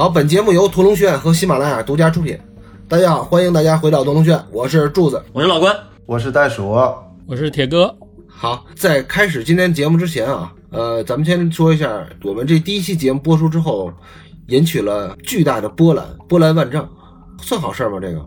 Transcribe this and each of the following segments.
好，本节目由屠龙轩和喜马拉雅独家出品。大家好，欢迎大家回到屠龙轩，我是柱子。我是老关，我是袋鼠，我是铁哥。好，在开始今天节目之前啊，呃，咱们先说一下，我们这第一期节目播出之后，引起了巨大的波澜，波澜万丈，算好事儿吗？这个，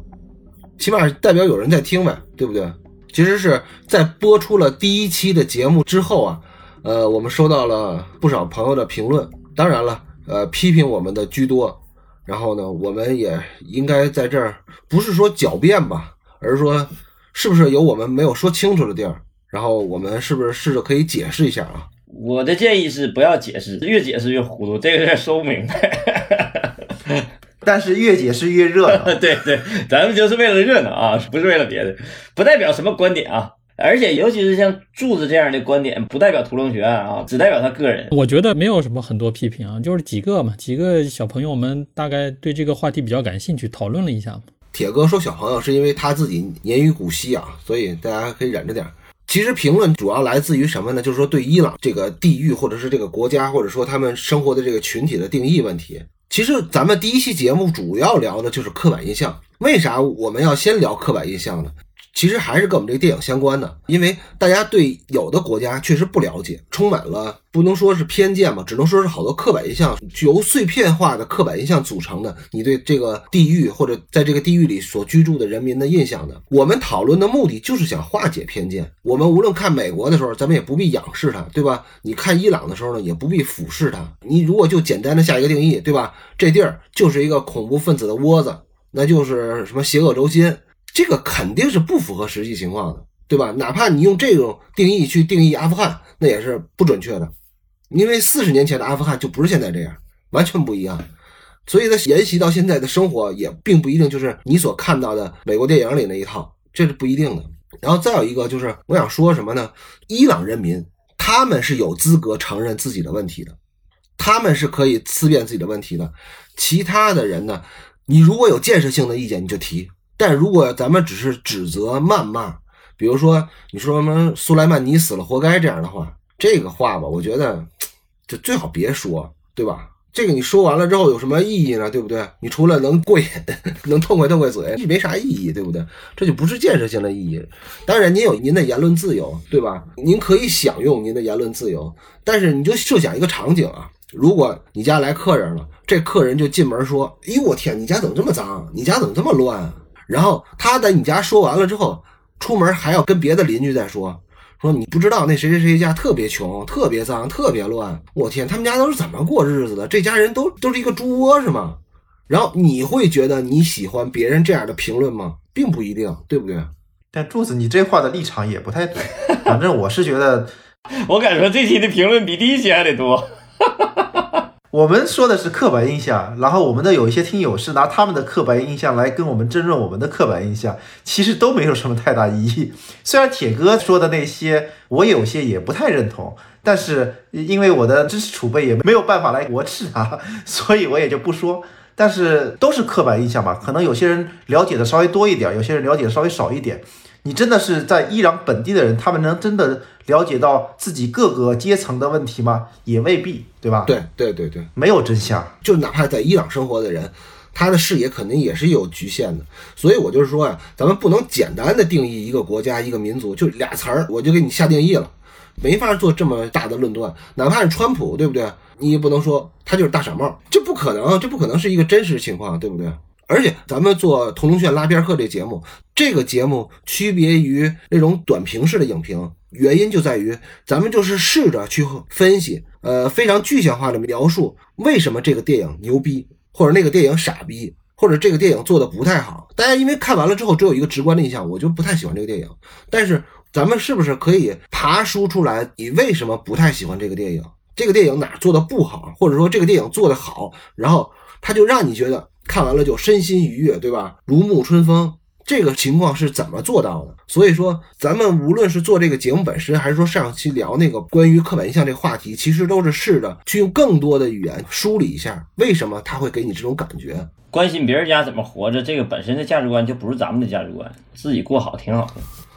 起码代表有人在听呗，对不对？其实是在播出了第一期的节目之后啊，呃，我们收到了不少朋友的评论，当然了，呃，批评我们的居多。然后呢，我们也应该在这儿，不是说狡辩吧，而是说，是不是有我们没有说清楚的地儿？然后我们是不是试着可以解释一下啊？我的建议是不要解释，越解释越糊涂，这个得说不明白。但是越解释越热闹。对对，咱们就是为了热闹啊，不是为了别的，不代表什么观点啊。而且，尤其是像柱子这样的观点，不代表屠龙学院啊，只代表他个人。我觉得没有什么很多批评啊，就是几个嘛，几个小朋友们大概对这个话题比较感兴趣，讨论了一下嘛。铁哥说小朋友是因为他自己年逾古稀啊，所以大家可以忍着点。其实评论主要来自于什么呢？就是说对伊朗这个地域，或者是这个国家，或者说他们生活的这个群体的定义问题。其实咱们第一期节目主要聊的就是刻板印象。为啥我们要先聊刻板印象呢？其实还是跟我们这个电影相关的，因为大家对有的国家确实不了解，充满了不能说是偏见吧，只能说是好多刻板印象，由碎片化的刻板印象组成的。你对这个地域或者在这个地域里所居住的人民的印象的，我们讨论的目的就是想化解偏见。我们无论看美国的时候，咱们也不必仰视它，对吧？你看伊朗的时候呢，也不必俯视它。你如果就简单的下一个定义，对吧？这地儿就是一个恐怖分子的窝子，那就是什么邪恶轴心。这个肯定是不符合实际情况的，对吧？哪怕你用这种定义去定义阿富汗，那也是不准确的，因为四十年前的阿富汗就不是现在这样，完全不一样。所以它沿袭到现在的生活也并不一定就是你所看到的美国电影里那一套，这是不一定的。然后再有一个就是，我想说什么呢？伊朗人民他们是有资格承认自己的问题的，他们是可以思辨自己的问题的。其他的人呢，你如果有建设性的意见，你就提。但如果咱们只是指责、谩骂，比如说你说什么苏莱曼尼死了活该这样的话，这个话吧，我觉得就最好别说，对吧？这个你说完了之后有什么意义呢？对不对？你除了能过瘾、能痛快痛快嘴，没啥意义，对不对？这就不是建设性的意义。当然，您有您的言论自由，对吧？您可以享用您的言论自由，但是你就设想一个场景啊，如果你家来客人了，这客人就进门说：“哎呦我天，你家怎么这么脏？你家怎么这么乱？”然后他在你家说完了之后，出门还要跟别的邻居再说，说你不知道那谁谁谁家特别穷、特别脏、特别乱。我天，他们家都是怎么过日子的？这家人都都是一个猪窝是吗？然后你会觉得你喜欢别人这样的评论吗？并不一定，对不对？但柱子，你这话的立场也不太对。反正我是觉得，我感觉这期的评论比第一期还得多。我们说的是刻板印象，然后我们的有一些听友是拿他们的刻板印象来跟我们争论我们的刻板印象，其实都没有什么太大意义。虽然铁哥说的那些，我有些也不太认同，但是因为我的知识储备也没有办法来驳斥他，所以我也就不说。但是都是刻板印象吧，可能有些人了解的稍微多一点，有些人了解的稍微少一点。你真的是在伊朗本地的人，他们能真的了解到自己各个阶层的问题吗？也未必，对吧？对对对对，没有真相。就哪怕在伊朗生活的人，他的视野肯定也是有局限的。所以我就是说呀，咱们不能简单的定义一个国家、一个民族，就俩词儿我就给你下定义了，没法做这么大的论断。哪怕是川普，对不对？你也不能说他就是大傻帽，这不可能，这不可能是一个真实情况，对不对？而且咱们做《屠龙炫拉片课》这节目，这个节目区别于那种短评式的影评，原因就在于咱们就是试着去分析，呃，非常具象化的描述为什么这个电影牛逼，或者那个电影傻逼，或者这个电影做的不太好。大家因为看完了之后只有一个直观的印象，我就不太喜欢这个电影。但是咱们是不是可以爬梳出来，你为什么不太喜欢这个电影？这个电影哪做的不好，或者说这个电影做的好，然后他就让你觉得。看完了就身心愉悦，对吧？如沐春风，这个情况是怎么做到的？所以说，咱们无论是做这个节目本身，还是说上期聊那个关于刻板印象这个话题，其实都是试着去用更多的语言梳理一下，为什么他会给你这种感觉。关心别人家怎么活着，这个本身的价值观就不是咱们的价值观，自己过好挺好的。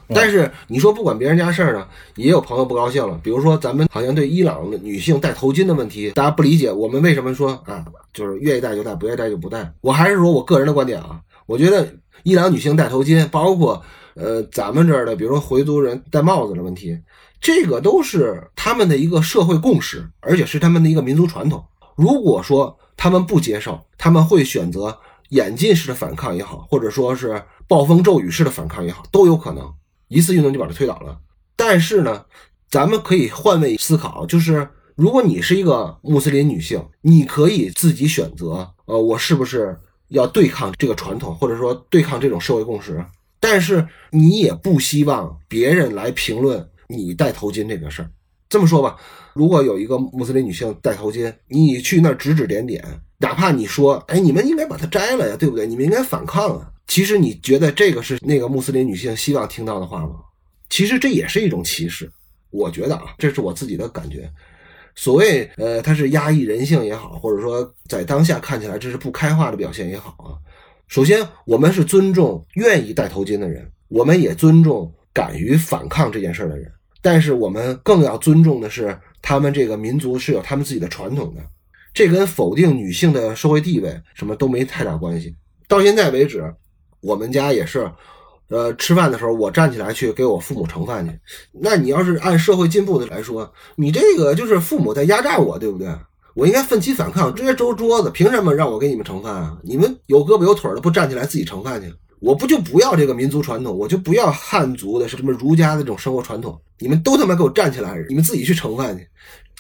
但是你说不管别人家事儿呢，也有朋友不高兴了。比如说咱们好像对伊朗的女性戴头巾的问题，大家不理解，我们为什么说啊，就是愿意戴就戴，不愿意戴就不戴。我还是说我个人的观点啊，我觉得伊朗女性戴头巾，包括呃咱们这儿的，比如说回族人戴帽子的问题，这个都是他们的一个社会共识，而且是他们的一个民族传统。如果说他们不接受，他们会选择演进式的反抗也好，或者说是暴风骤雨式的反抗也好，都有可能一次运动就把它推倒了。但是呢，咱们可以换位思考，就是如果你是一个穆斯林女性，你可以自己选择，呃，我是不是要对抗这个传统，或者说对抗这种社会共识？但是你也不希望别人来评论你戴头巾这个事儿。这么说吧，如果有一个穆斯林女性戴头巾，你去那儿指指点点，哪怕你说，哎，你们应该把它摘了呀，对不对？你们应该反抗啊。其实你觉得这个是那个穆斯林女性希望听到的话吗？其实这也是一种歧视。我觉得啊，这是我自己的感觉。所谓呃，它是压抑人性也好，或者说在当下看起来这是不开化的表现也好啊。首先，我们是尊重愿意戴头巾的人，我们也尊重敢于反抗这件事的人。但是我们更要尊重的是，他们这个民族是有他们自己的传统的，这跟否定女性的社会地位什么都没太大关系。到现在为止，我们家也是，呃，吃饭的时候我站起来去给我父母盛饭去。那你要是按社会进步的来说，你这个就是父母在压榨我，对不对？我应该奋起反抗，直接周桌子，凭什么让我给你们盛饭啊？你们有胳膊有腿的，不站起来自己盛饭去？我不就不要这个民族传统，我就不要汉族的什么儒家的这种生活传统。你们都他妈给我站起来，你们自己去盛饭去，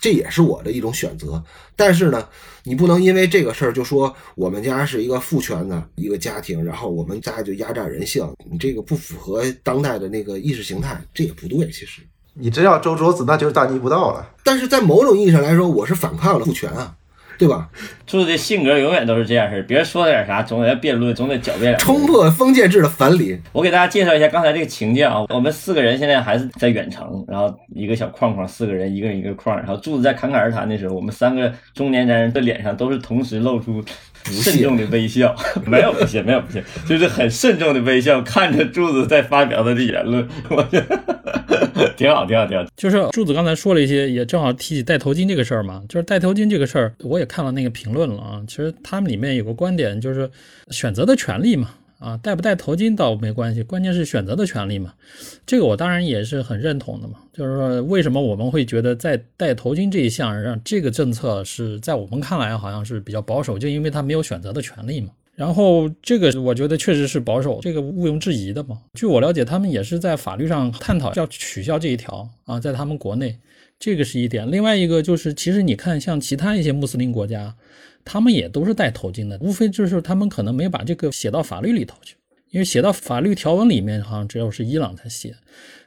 这也是我的一种选择。但是呢，你不能因为这个事儿就说我们家是一个父权的一个家庭，然后我们家就压榨人性，你这个不符合当代的那个意识形态，这也不对。其实你真要周桌子，那就是大逆不道了。但是在某种意义上来说，我是反抗了父权啊。对吧？柱子的性格永远都是这样式别人说点啥，总得辩论，总得狡辩。冲破封建制的樊篱。我给大家介绍一下刚才这个情境啊，我们四个人现在还是在远程，然后一个小框框，四个人一个人一个框，然后柱子在侃侃而谈的时候，我们三个中年男人的脸上都是同时露出慎重的微笑，没有不屑，没有不屑，就是很慎重的微笑，看着柱子在发表他的言论，我觉得 挺好，挺好，挺好。就是柱子刚才说了一些，也正好提起戴头巾这个事儿嘛，就是戴头巾这个事儿，我也。看了那个评论了啊，其实他们里面有个观点，就是选择的权利嘛，啊，戴不戴头巾倒没关系，关键是选择的权利嘛。这个我当然也是很认同的嘛。就是说，为什么我们会觉得在戴头巾这一项让这个政策是在我们看来好像是比较保守，就因为他没有选择的权利嘛。然后这个我觉得确实是保守，这个毋庸置疑的嘛。据我了解，他们也是在法律上探讨要取消这一条啊，在他们国内。这个是一点，另外一个就是，其实你看，像其他一些穆斯林国家，他们也都是戴头巾的，无非就是他们可能没把这个写到法律里头去，因为写到法律条文里面，好像只有是伊朗才写，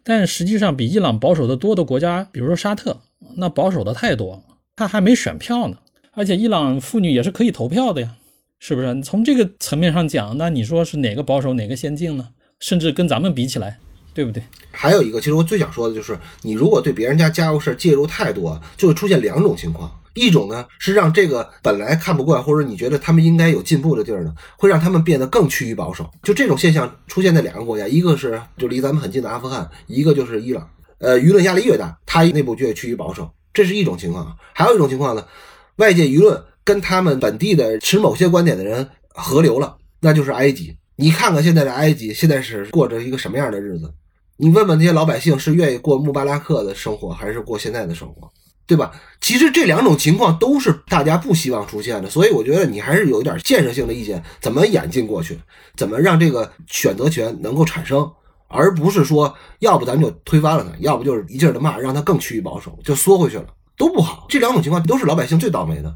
但实际上比伊朗保守的多的国家，比如说沙特，那保守的太多，他还没选票呢，而且伊朗妇女也是可以投票的呀，是不是？从这个层面上讲，那你说是哪个保守哪个先进呢？甚至跟咱们比起来。对不对？还有一个，其实我最想说的就是，你如果对别人家家务事介入太多，就会出现两种情况。一种呢是让这个本来看不惯，或者你觉得他们应该有进步的地儿呢，会让他们变得更趋于保守。就这种现象出现在两个国家，一个是就离咱们很近的阿富汗，一个就是伊朗。呃，舆论压力越大，他内部就越趋于保守，这是一种情况。还有一种情况呢，外界舆论跟他们本地的持某些观点的人合流了，那就是埃及。你看看现在的埃及，现在是过着一个什么样的日子？你问问那些老百姓，是愿意过穆巴拉克的生活，还是过现在的生活，对吧？其实这两种情况都是大家不希望出现的，所以我觉得你还是有一点建设性的意见，怎么演进过去，怎么让这个选择权能够产生，而不是说要不咱就推翻了他，要不就是一劲的骂，让他更趋于保守，就缩回去了，都不好。这两种情况都是老百姓最倒霉的。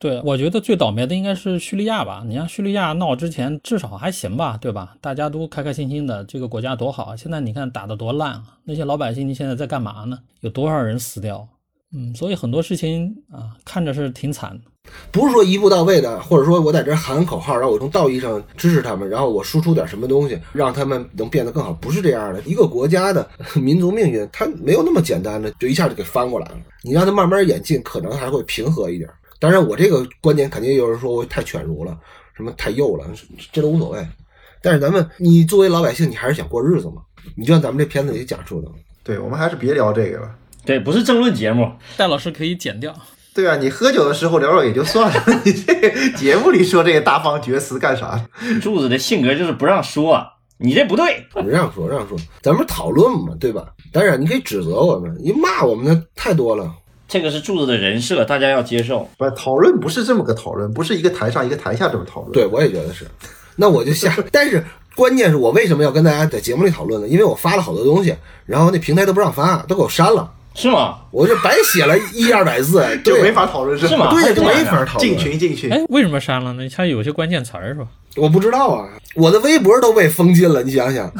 对，我觉得最倒霉的应该是叙利亚吧。你像叙利亚闹之前，至少还行吧，对吧？大家都开开心心的，这个国家多好啊！现在你看打得多烂啊！那些老百姓，现在在干嘛呢？有多少人死掉？嗯，所以很多事情啊，看着是挺惨的。不是说一步到位的，或者说我在这喊口号，让我从道义上支持他们，然后我输出点什么东西，让他们能变得更好，不是这样的。一个国家的 民族命运，它没有那么简单的，就一下就给翻过来了。你让它慢慢演进，可能还会平和一点。当然，我这个观点肯定有人说我太犬儒了，什么太幼了，这都无所谓。但是咱们，你作为老百姓，你还是想过日子嘛？你就像咱们这片子里讲述的，对，我们还是别聊这个了。对，不是争论节目，戴老师可以剪掉。对啊，你喝酒的时候聊聊也就算了，你这个节目里说这个大放厥词干啥？柱子的性格就是不让说，你这不对。让说让说，咱们讨论嘛，对吧？当然你可以指责我们，你骂我们的太多了。这个是柱子的人设，大家要接受。不，讨论不是这么个讨论，不是一个台上一个台下这么讨论。对，我也觉得是。那我就下，但是关键是我为什么要跟大家在节目里讨论呢？因为我发了好多东西，然后那平台都不让发，都给我删了，是吗？我就白写了一二百字，就没法讨论是吗对，就没法讨论。进群进群。哎，为什么删了呢？它有些关键词儿是吧？我不知道啊，我的微博都被封禁了，你想想，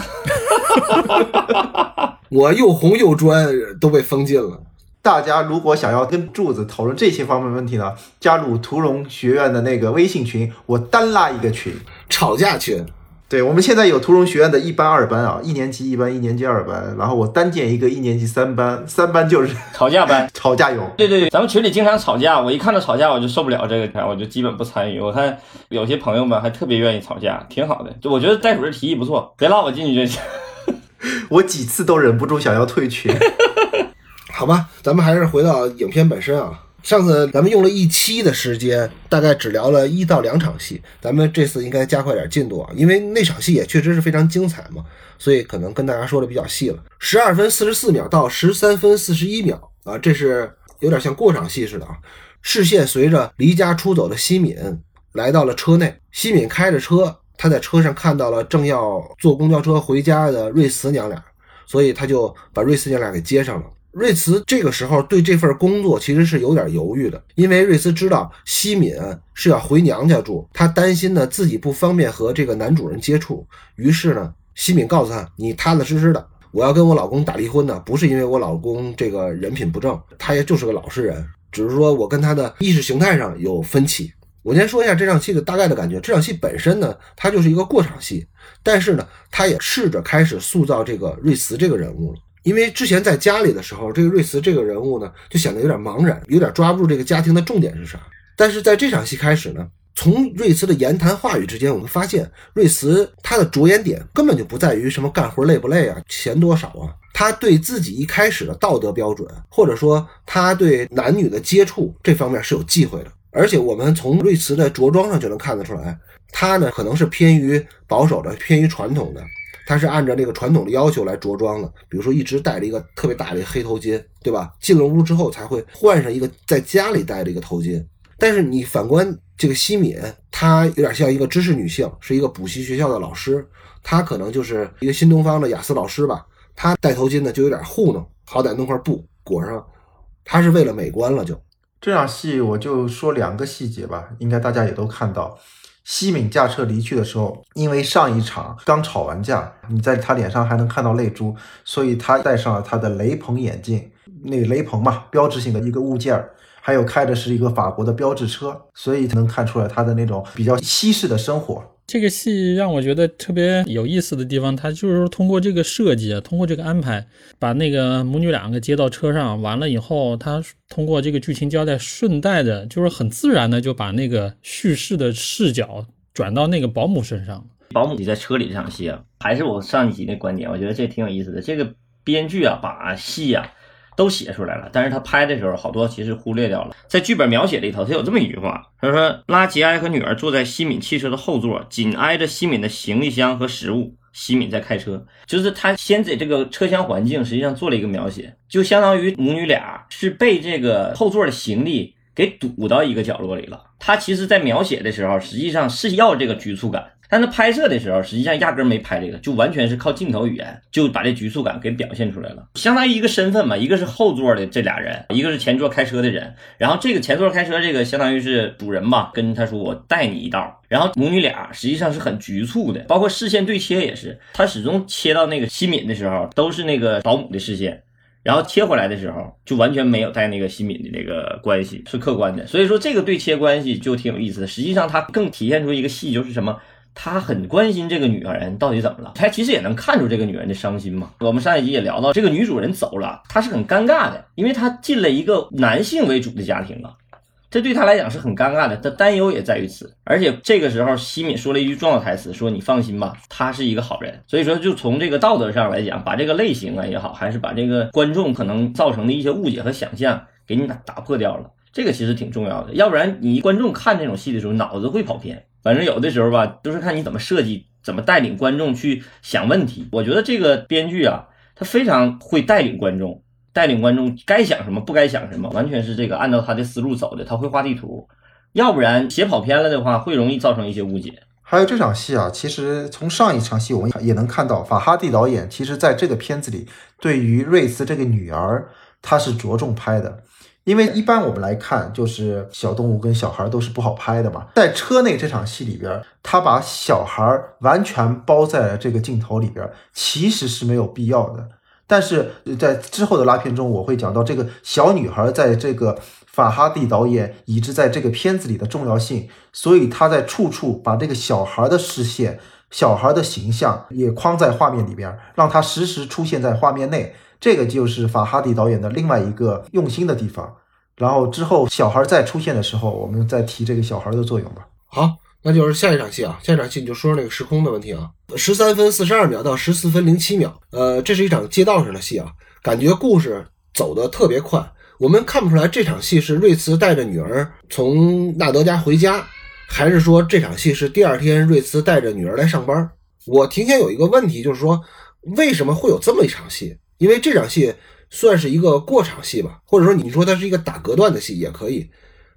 我又红又专都被封禁了。大家如果想要跟柱子讨论这些方面问题呢，加入屠龙学院的那个微信群，我单拉一个群。吵架群，对，我们现在有屠龙学院的一班、二班啊，一年级一班，一年级二班，然后我单建一个一年级三班，三班就是 吵架班。吵架有。对对对，咱们群里经常吵架，我一看到吵架我就受不了这个，我就基本不参与。我看有些朋友们还特别愿意吵架，挺好的。就我觉得袋鼠这提议不错，别拉我进去就行。我几次都忍不住想要退群。好吧，咱们还是回到影片本身啊。上次咱们用了一期的时间，大概只聊了一到两场戏，咱们这次应该加快点进度啊，因为那场戏也确实是非常精彩嘛，所以可能跟大家说的比较细了。十二分四十四秒到十三分四十一秒啊，这是有点像过场戏似的啊。视线随着离家出走的西敏来到了车内，西敏开着车，他在车上看到了正要坐公交车回家的瑞慈娘俩，所以他就把瑞慈娘俩给接上了。瑞慈这个时候对这份工作其实是有点犹豫的，因为瑞慈知道西敏是要回娘家住，他担心呢自己不方便和这个男主人接触，于是呢，西敏告诉他：“你踏踏实实的，我要跟我老公打离婚呢，不是因为我老公这个人品不正，他也就是个老实人，只是说我跟他的意识形态上有分歧。”我先说一下这场戏的大概的感觉，这场戏本身呢，它就是一个过场戏，但是呢，他也试着开始塑造这个瑞慈这个人物了。因为之前在家里的时候，这个瑞慈这个人物呢，就显得有点茫然，有点抓不住这个家庭的重点是啥。但是在这场戏开始呢，从瑞慈的言谈话语之间，我们发现瑞慈他的着眼点根本就不在于什么干活累不累啊，钱多少啊，他对自己一开始的道德标准，或者说他对男女的接触这方面是有忌讳的。而且我们从瑞慈的着装上就能看得出来，他呢可能是偏于保守的，偏于传统的。他是按照这个传统的要求来着装的，比如说一直戴着一个特别大的黑头巾，对吧？进了屋之后才会换上一个在家里戴的一个头巾。但是你反观这个西敏，她有点像一个知识女性，是一个补习学校的老师，她可能就是一个新东方的雅思老师吧。她戴头巾呢就有点糊弄，好歹弄块布裹上，她是为了美观了就。这场戏我就说两个细节吧，应该大家也都看到。西敏驾车离去的时候，因为上一场刚吵完架，你在他脸上还能看到泪珠，所以他戴上了他的雷朋眼镜，那雷朋嘛，标志性的一个物件儿，还有开的是一个法国的标志车，所以能看出来他的那种比较西式的生活。这个戏让我觉得特别有意思的地方，它就是通过这个设计啊，通过这个安排，把那个母女两个接到车上，完了以后，他通过这个剧情交代，顺带的就是很自然的就把那个叙事的视角转到那个保姆身上。保姆你在车里这场戏啊，还是我上一集那观点，我觉得这挺有意思的。这个编剧啊，把戏啊都写出来了，但是他拍的时候好多其实忽略掉了。在剧本描写里头，他有这么一句话，他说拉吉埃和女儿坐在西敏汽车的后座，紧挨着西敏的行李箱和食物。西敏在开车，就是他先在这个车厢环境实际上做了一个描写，就相当于母女俩是被这个后座的行李给堵到一个角落里了。他其实，在描写的时候，实际上是要这个局促感，但是拍摄的时候，实际上压根儿没拍这个，就完全是靠镜头语言就把这局促感给表现出来了。相当于一个身份嘛，一个是后座的这俩人，一个是前座开车的人。然后这个前座开车这个相当于是主人吧，跟他说我带你一道。然后母女俩实际上是很局促的，包括视线对切也是，他始终切到那个西敏的时候，都是那个保姆的视线。然后切回来的时候，就完全没有带那个西敏的那个关系，是客观的。所以说这个对切关系就挺有意思的。实际上它更体现出一个戏，就是什么，他很关心这个女人到底怎么了。他其实也能看出这个女人的伤心嘛。我们上一集也聊到，这个女主人走了，她是很尴尬的，因为她进了一个男性为主的家庭了。这对他来讲是很尴尬的。他担忧也在于此，而且这个时候西敏说了一句重要台词，说你放心吧，他是一个好人。所以说，就从这个道德上来讲，把这个类型啊也好，还是把这个观众可能造成的一些误解和想象给你打打破掉了，这个其实挺重要的。要不然你观众看这种戏的时候脑子会跑偏。反正有的时候吧，都是看你怎么设计，怎么带领观众去想问题。我觉得这个编剧啊，他非常会带领观众，带领观众该想什么，不该想什么，完全是这个按照他的思路走的。他会画地图，要不然写跑偏了的话，会容易造成一些误解。还有这场戏啊，其实从上一场戏我们也能看到，法哈蒂导演其实在这个片子里，对于瑞斯这个女儿，他是着重拍的。因为一般我们来看，就是小动物跟小孩都是不好拍的嘛。在车内这场戏里边，他把小孩完全包在了这个镜头里边，其实是没有必要的。但是在之后的拉片中，我会讲到这个小女孩在这个法哈蒂导演以及在这个片子里的重要性，所以他在处处把这个小孩的视线、小孩的形象也框在画面里边，让他时时出现在画面内。这个就是法哈迪导演的另外一个用心的地方。然后之后小孩再出现的时候，我们再提这个小孩的作用吧。好，那就是下一场戏啊，下一场戏你就说说那个时空的问题啊。十三分四十二秒到十四分零七秒，呃，这是一场街道上的戏啊，感觉故事走得特别快。我们看不出来这场戏是瑞茨带着女儿从纳德家回家，还是说这场戏是第二天瑞茨带着女儿来上班。我提前有一个问题，就是说为什么会有这么一场戏？因为这场戏算是一个过场戏吧，或者说你说它是一个打隔断的戏也可以。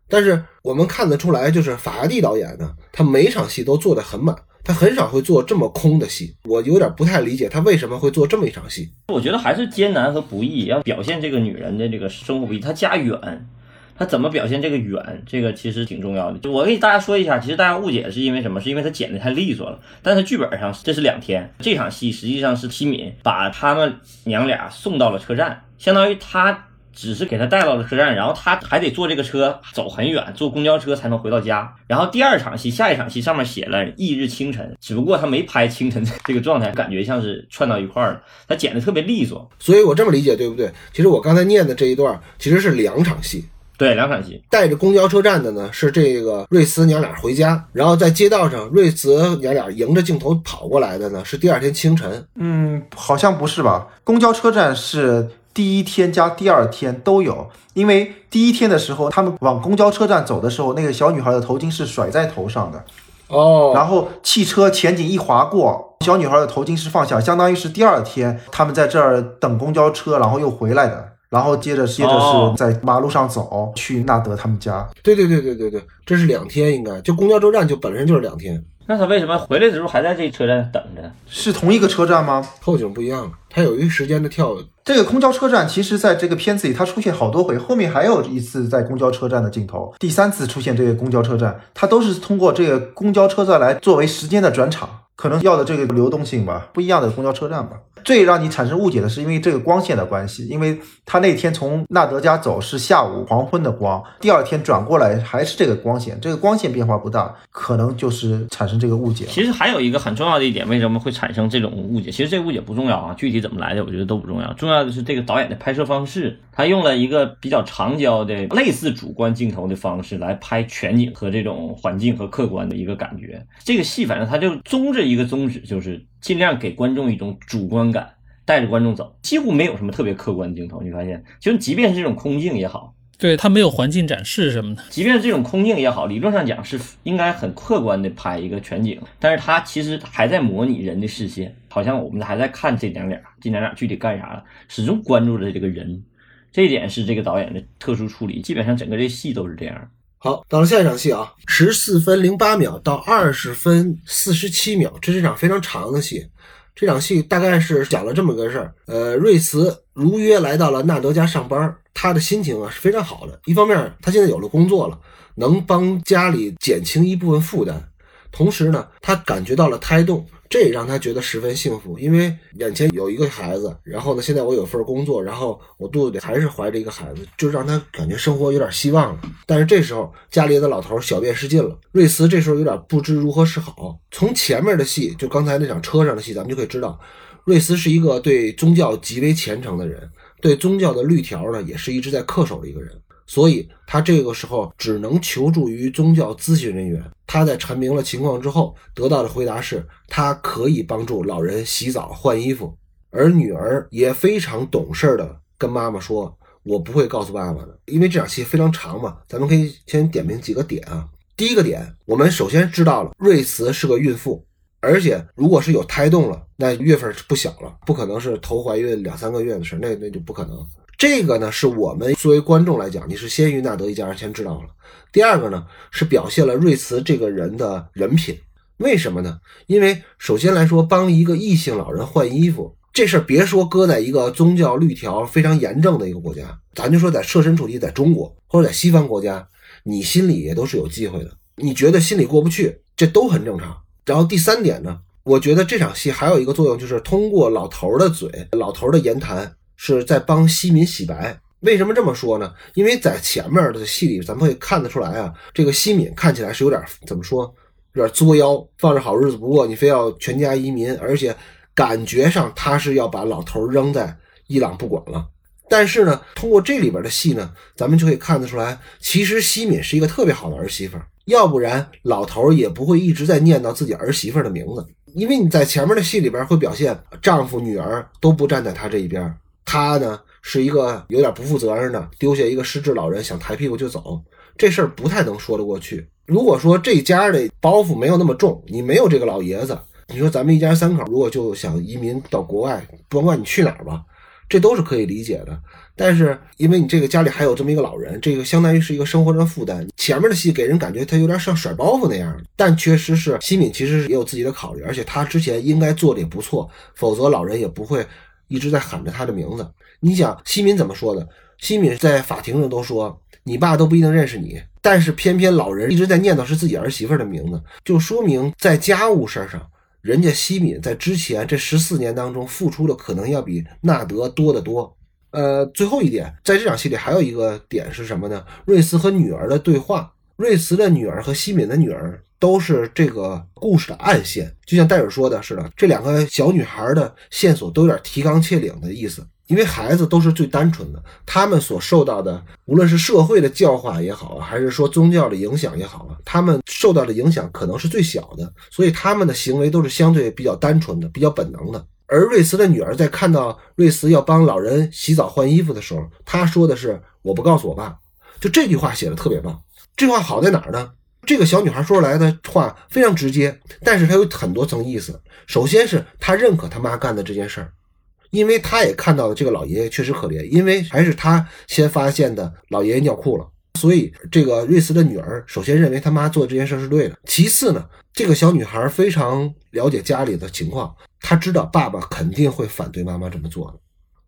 但是我们看得出来，就是法拉第导演呢，他每场戏都做得很满，他很少会做这么空的戏。我有点不太理解他为什么会做这么一场戏。我觉得还是艰难和不易，要表现这个女人的这个生活不易。她家远。他怎么表现这个远？这个其实挺重要的。就我给大家说一下，其实大家误解是因为什么？是因为他剪的太利索了。但是剧本上这是两天，这场戏实际上是西敏把他们娘俩送到了车站，相当于他只是给他带到了车站，然后他还得坐这个车走很远，坐公交车才能回到家。然后第二场戏，下一场戏上面写了翌日清晨，只不过他没拍清晨这个状态，感觉像是串到一块儿了。他剪的特别利索，所以我这么理解对不对？其实我刚才念的这一段其实是两场戏。对，两场戏带着公交车站的呢是这个瑞斯娘俩回家，然后在街道上瑞斯娘俩迎着镜头跑过来的呢是第二天清晨。嗯，好像不是吧？公交车站是第一天加第二天都有，因为第一天的时候他们往公交车站走的时候，那个小女孩的头巾是甩在头上的，哦，然后汽车前景一划过，小女孩的头巾是放下，相当于是第二天他们在这儿等公交车，然后又回来的。然后接着接着是在马路上走去纳德他们家。对对对对对对，这是两天，应该就公交车站就本身就是两天。那他为什么回来的时候还在这车站等着？是同一个车站吗？后景不一样，它有一个时间的跳。这个公交车站其实在这个片子里它出现好多回，后面还有一次在公交车站的镜头，第三次出现这个公交车站，它都是通过这个公交车站来作为时间的转场，可能要的这个流动性吧，不一样的公交车站吧。最让你产生误解的是，因为这个光线的关系，因为他那天从纳德家走是下午黄昏的光，第二天转过来还是这个光线，这个光线变化不大，可能就是产生这个误解。其实还有一个很重要的一点，为什么会产生这种误解？其实这误解不重要啊，具体怎么来的，我觉得都不重要，重要的是这个导演的拍摄方式，他用了一个比较长焦的类似主观镜头的方式来拍全景和这种环境和客观的一个感觉。这个戏反正他就宗旨一个宗旨就是。尽量给观众一种主观感，带着观众走，几乎没有什么特别客观的镜头。你发现，就即便是这种空镜也好，对它没有环境展示什么的，即便是这种空镜也好，理论上讲是应该很客观的拍一个全景，但是他其实还在模拟人的视线，好像我们还在看这娘俩，这娘俩具体干啥了，始终关注着这个人，这一点是这个导演的特殊处理。基本上整个这戏都是这样。好，到了下一场戏啊，十四分零八秒到二十分四十七秒，这是一场非常长的戏。这场戏大概是讲了这么个事儿：呃，瑞茨如约来到了纳德家上班，他的心情啊是非常好的。一方面，他现在有了工作了，能帮家里减轻一部分负担；同时呢，他感觉到了胎动。这也让他觉得十分幸福，因为眼前有一个孩子，然后呢，现在我有份工作，然后我肚子里还是怀着一个孩子，就让他感觉生活有点希望了。但是这时候家里的老头小便失禁了，瑞斯这时候有点不知如何是好。从前面的戏，就刚才那场车上的戏，咱们就可以知道，瑞斯是一个对宗教极为虔诚的人，对宗教的律条呢，也是一直在恪守的一个人。所以他这个时候只能求助于宗教咨询人员。他在阐明了情况之后，得到的回答是，他可以帮助老人洗澡、换衣服。而女儿也非常懂事的跟妈妈说：“我不会告诉爸爸的，因为这场戏非常长嘛。咱们可以先点评几个点啊。第一个点，我们首先知道了瑞慈是个孕妇，而且如果是有胎动了，那月份不小了，不可能是头怀孕两三个月的事，那那就不可能。”这个呢，是我们作为观众来讲，你是先于纳德一家人先知道了。第二个呢，是表现了瑞慈这个人的人品。为什么呢？因为首先来说，帮一个异性老人换衣服这事儿，别说搁在一个宗教律条非常严正的一个国家，咱就说在设身处地在中国或者在西方国家，你心里也都是有忌讳的。你觉得心里过不去，这都很正常。然后第三点呢，我觉得这场戏还有一个作用，就是通过老头儿的嘴、老头儿的言谈。是在帮西敏洗白，为什么这么说呢？因为在前面的戏里，咱们会看得出来啊，这个西敏看起来是有点怎么说，有点作妖，放着好日子不过，你非要全家移民，而且感觉上他是要把老头扔在伊朗不管了。但是呢，通过这里边的戏呢，咱们就可以看得出来，其实西敏是一个特别好的儿媳妇，要不然老头也不会一直在念叨自己儿媳妇的名字。因为你在前面的戏里边会表现，丈夫女儿都不站在他这一边。他呢是一个有点不负责任的，丢下一个失智老人想抬屁股就走，这事儿不太能说得过去。如果说这家的包袱没有那么重，你没有这个老爷子，你说咱们一家三口如果就想移民到国外，甭管你去哪儿吧，这都是可以理解的。但是因为你这个家里还有这么一个老人，这个相当于是一个生活上的负担。前面的戏给人感觉他有点像甩包袱那样，但确实是西敏其实也有自己的考虑，而且他之前应该做的也不错，否则老人也不会。一直在喊着他的名字。你想，西敏怎么说的？西敏在法庭上都说，你爸都不一定认识你，但是偏偏老人一直在念叨是自己儿媳妇的名字，就说明在家务事上，人家西敏在之前这十四年当中付出的可能要比纳德多得多。呃，最后一点，在这场戏里还有一个点是什么呢？瑞斯和女儿的对话。瑞茨的女儿和西敏的女儿都是这个故事的暗线，就像戴尔说的似的，这两个小女孩的线索都有点提纲挈领的意思。因为孩子都是最单纯的，他们所受到的，无论是社会的教化也好啊，还是说宗教的影响也好啊，他们受到的影响可能是最小的，所以他们的行为都是相对比较单纯的、比较本能的。而瑞茨的女儿在看到瑞茨要帮老人洗澡换衣服的时候，她说的是：“我不告诉我爸。”就这句话写的特别棒。这句话好在哪儿呢？这个小女孩说出来的话非常直接，但是她有很多层意思。首先是她认可她妈干的这件事儿，因为她也看到了这个老爷爷确实可怜，因为还是她先发现的老爷爷尿裤了，所以这个瑞斯的女儿首先认为他妈做这件事是对的。其次呢，这个小女孩非常了解家里的情况，她知道爸爸肯定会反对妈妈这么做的，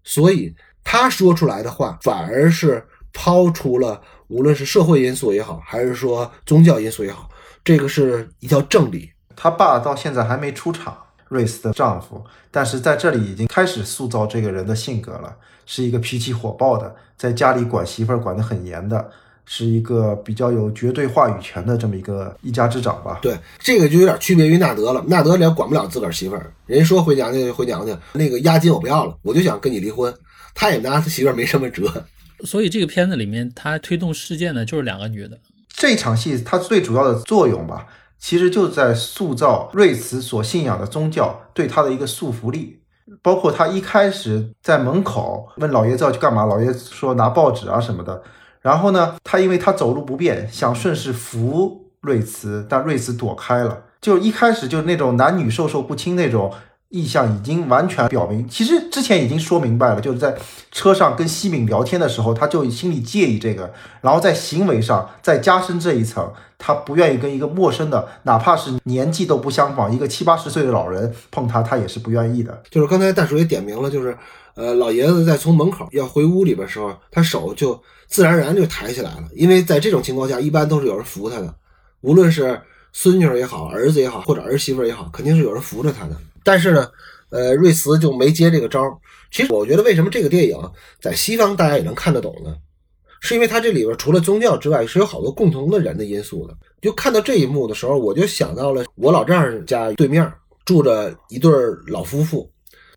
所以她说出来的话反而是抛出了。无论是社会因素也好，还是说宗教因素也好，这个是一条正理。他爸到现在还没出场，瑞斯的丈夫，但是在这里已经开始塑造这个人的性格了，是一个脾气火爆的，在家里管媳妇儿管得很严的，是一个比较有绝对话语权的这么一个一家之长吧。对，这个就有点区别于纳德了。纳德连管不了自个儿媳妇儿，人家说回娘家就回娘家，那个押金我不要了，我就想跟你离婚，他也拿他媳妇儿没什么辙。所以这个片子里面，他推动事件的就是两个女的。这场戏它最主要的作用吧，其实就在塑造瑞慈所信仰的宗教对他的一个束缚力。包括他一开始在门口问老爷子要去干嘛，老爷子说拿报纸啊什么的。然后呢，他因为他走路不便，想顺势扶瑞慈，但瑞慈躲开了。就一开始就那种男女授受不亲那种。意向已经完全表明，其实之前已经说明白了，就是在车上跟西敏聊天的时候，他就心里介意这个，然后在行为上再加深这一层，他不愿意跟一个陌生的，哪怕是年纪都不相仿，一个七八十岁的老人碰他，他也是不愿意的。就是刚才大叔也点明了，就是呃，老爷子在从门口要回屋里边时候，他手就自然而然就抬起来了，因为在这种情况下，一般都是有人扶他的，无论是孙女也好，儿子也好，或者儿媳妇也好，肯定是有人扶着他的。但是呢，呃，瑞慈就没接这个招。其实我觉得，为什么这个电影在西方大家也能看得懂呢？是因为它这里边除了宗教之外，是有好多共同的人的因素的。就看到这一幕的时候，我就想到了我老丈人家对面住着一对老夫妇，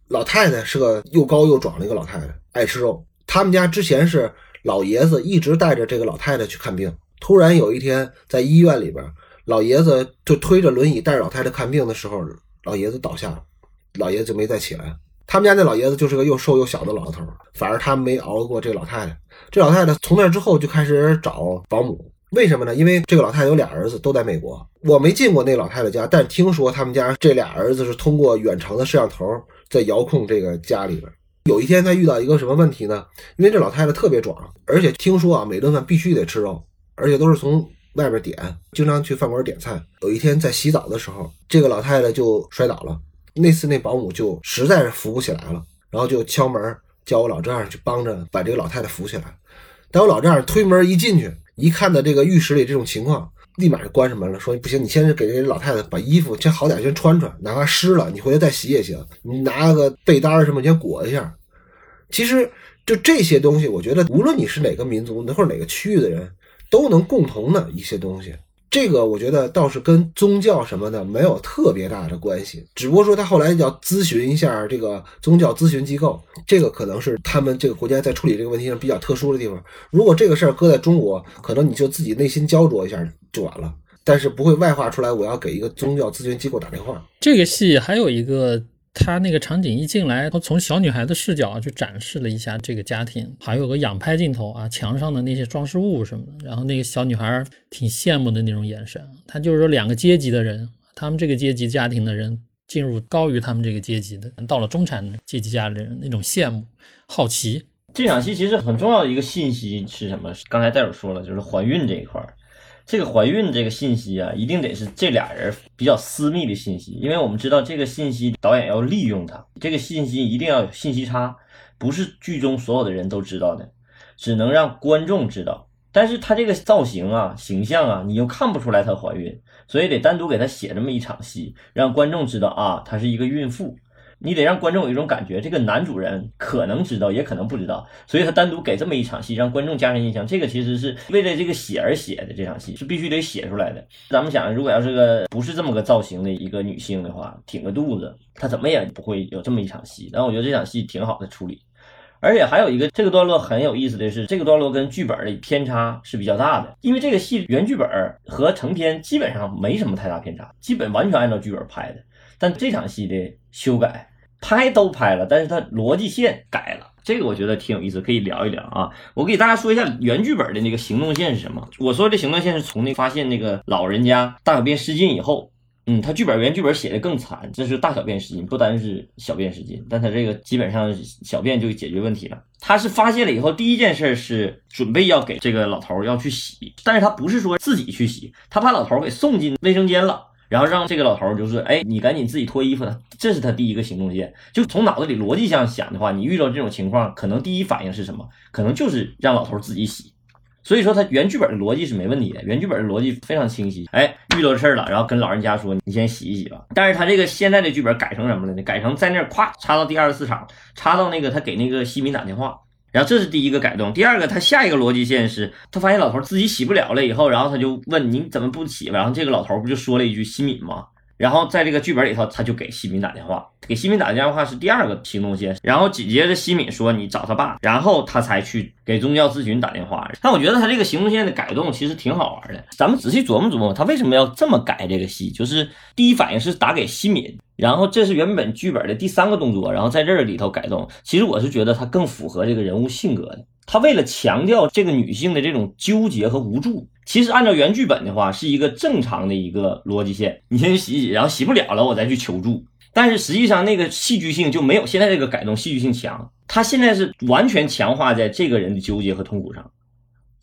老太太是个又高又壮的一个老太太，爱吃肉。他们家之前是老爷子一直带着这个老太太去看病。突然有一天在医院里边，老爷子就推着轮椅带着老太太看病的时候，老爷子倒下了，老爷子就没再起来。他们家那老爷子就是个又瘦又小的老头，反而他没熬过这个老太太。这老太太从那之后就开始找保姆，为什么呢？因为这个老太太有俩儿子都在美国，我没进过那老太太家，但听说他们家这俩儿子是通过远程的摄像头在遥控这个家里边。有一天他遇到一个什么问题呢？因为这老太太特别壮，而且听说啊每顿饭必须得吃肉，而且都是从外边点，经常去饭馆点菜。有一天在洗澡的时候，这个老太太就摔倒了。那次那保姆就实在是扶不起来了，然后就敲门叫我老丈人去帮着把这个老太太扶起来。但我老丈人推门一进去，一看到这个浴室里这种情况，立马就关上门了，说不行，你先给这老太太把衣服先好点先穿穿，哪怕湿了，你回来再洗也行。你拿个被单什么先裹一下。其实就这些东西，我觉得无论你是哪个民族或者哪个区域的人，都能共同的一些东西。这个我觉得倒是跟宗教什么的没有特别大的关系，只不过说他后来要咨询一下这个宗教咨询机构，这个可能是他们这个国家在处理这个问题上比较特殊的地方。如果这个事儿搁在中国，可能你就自己内心焦灼一下就完了，但是不会外化出来。我要给一个宗教咨询机构打电话。这个戏还有一个。他那个场景一进来，他从小女孩的视角去展示了一下这个家庭，还有个仰拍镜头啊，墙上的那些装饰物什么的。然后那个小女孩挺羡慕的那种眼神。他就是说两个阶级的人，他们这个阶级家庭的人进入高于他们这个阶级的，到了中产阶级家的人那种羡慕、好奇。这场戏其实很重要的一个信息是什么？刚才戴尔说了，就是怀孕这一块儿。这个怀孕这个信息啊，一定得是这俩人比较私密的信息，因为我们知道这个信息导演要利用它，这个信息一定要有信息差，不是剧中所有的人都知道的，只能让观众知道。但是她这个造型啊、形象啊，你又看不出来她怀孕，所以得单独给她写这么一场戏，让观众知道啊，她是一个孕妇。你得让观众有一种感觉，这个男主人可能知道，也可能不知道，所以他单独给这么一场戏，让观众加深印象。这个其实是为了这个写而写的，这场戏是必须得写出来的。咱们想，如果要是个不是这么个造型的一个女性的话，挺个肚子，她怎么也不会有这么一场戏。但我觉得这场戏挺好的处理，而且还有一个这个段落很有意思的是，这个段落跟剧本的偏差是比较大的，因为这个戏原剧本和成片基本上没什么太大偏差，基本完全按照剧本拍的。但这场戏的修改，拍都拍了，但是它逻辑线改了，这个我觉得挺有意思，可以聊一聊啊。我给大家说一下原剧本的那个行动线是什么。我说这行动线是从那发现那个老人家大小便失禁以后，嗯，他剧本原剧本写的更惨，这是大小便失禁，不单是小便失禁，但他这个基本上小便就解决问题了。他是发现了以后，第一件事是准备要给这个老头要去洗，但是他不是说自己去洗，他把老头给送进卫生间了。然后让这个老头就是，哎，你赶紧自己脱衣服，这是他第一个行动线。就从脑子里逻辑上想的话，你遇到这种情况，可能第一反应是什么？可能就是让老头自己洗。所以说他原剧本的逻辑是没问题的，原剧本的逻辑非常清晰。哎，遇到事儿了，然后跟老人家说，你先洗一洗吧。但是他这个现在的剧本改成什么了呢？改成在那儿咵插到第二十四场，插到那个他给那个西敏打电话。然后这是第一个改动，第二个他下一个逻辑线是，他发现老头自己洗不了了以后，然后他就问你怎么不洗然后这个老头不就说了一句西敏吗？然后在这个剧本里头，他就给西敏打电话，给西敏打电话是第二个行动线。然后紧接着西敏说你找他爸，然后他才去给宗教咨询打电话。但我觉得他这个行动线的改动其实挺好玩的，咱们仔细琢磨琢磨，他为什么要这么改这个戏？就是第一反应是打给西敏，然后这是原本剧本的第三个动作，然后在这里头改动。其实我是觉得他更符合这个人物性格的。他为了强调这个女性的这种纠结和无助，其实按照原剧本的话，是一个正常的一个逻辑线。你先去洗洗，然后洗不了了，我再去求助。但是实际上那个戏剧性就没有现在这个改动戏剧性强。他现在是完全强化在这个人的纠结和痛苦上，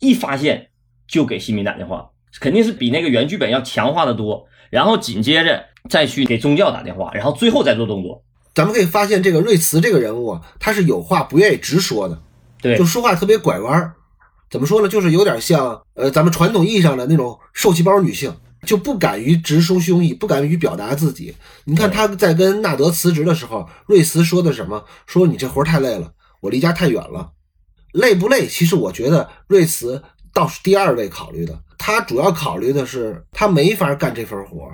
一发现就给西敏打电话，肯定是比那个原剧本要强化的多。然后紧接着再去给宗教打电话，然后最后再做动作。咱们可以发现，这个瑞慈这个人物啊，他是有话不愿意直说的。对，就说话特别拐弯儿，怎么说呢？就是有点像呃，咱们传统意义上的那种受气包女性，就不敢于直抒胸臆，不敢于表达自己。你看她在跟纳德辞职的时候，瑞慈说的什么？说你这活太累了，我离家太远了。累不累？其实我觉得瑞慈倒是第二位考虑的，他主要考虑的是他没法干这份活，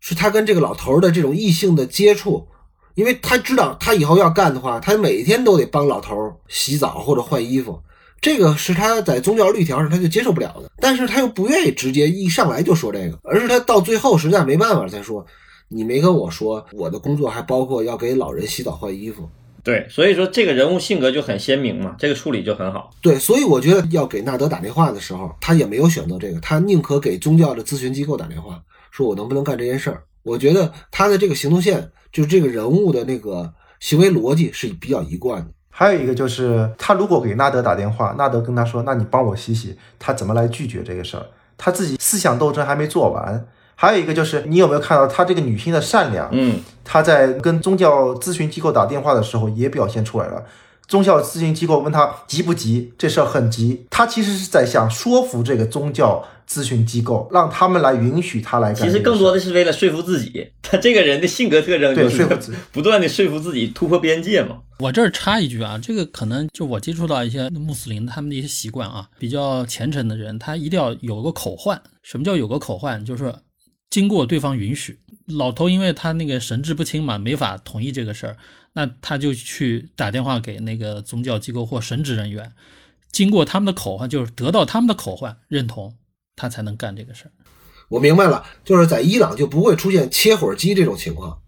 是他跟这个老头的这种异性的接触。因为他知道，他以后要干的话，他每天都得帮老头洗澡或者换衣服，这个是他在宗教律条上他就接受不了的，但是他又不愿意直接一上来就说这个，而是他到最后实在没办法才说，你没跟我说我的工作还包括要给老人洗澡换衣服。对，所以说这个人物性格就很鲜明嘛，这个处理就很好。对，所以我觉得要给纳德打电话的时候，他也没有选择这个，他宁可给宗教的咨询机构打电话，说我能不能干这件事儿。我觉得他的这个行动线，就是这个人物的那个行为逻辑是比较一贯的。还有一个就是，他如果给纳德打电话，纳德跟他说：“那你帮我洗洗。”他怎么来拒绝这个事儿？他自己思想斗争还没做完。还有一个就是，你有没有看到他这个女性的善良？嗯，他在跟宗教咨询机构打电话的时候也表现出来了。宗教咨询机构问他急不急，这事儿很急。他其实是在想说服这个宗教咨询机构，让他们来允许他来干。其实更多的是为了说服自己，他这个人的性格特征就是不断的说服自己突破边界嘛。我这儿插一句啊，这个可能就我接触到一些穆斯林他们的一些习惯啊，比较虔诚的人，他一定要有个口唤。什么叫有个口唤？就是经过对方允许。老头因为他那个神志不清嘛，没法同意这个事儿，那他就去打电话给那个宗教机构或神职人员，经过他们的口唤，就是得到他们的口唤认同，他才能干这个事儿。我明白了，就是在伊朗就不会出现切火机这种情况。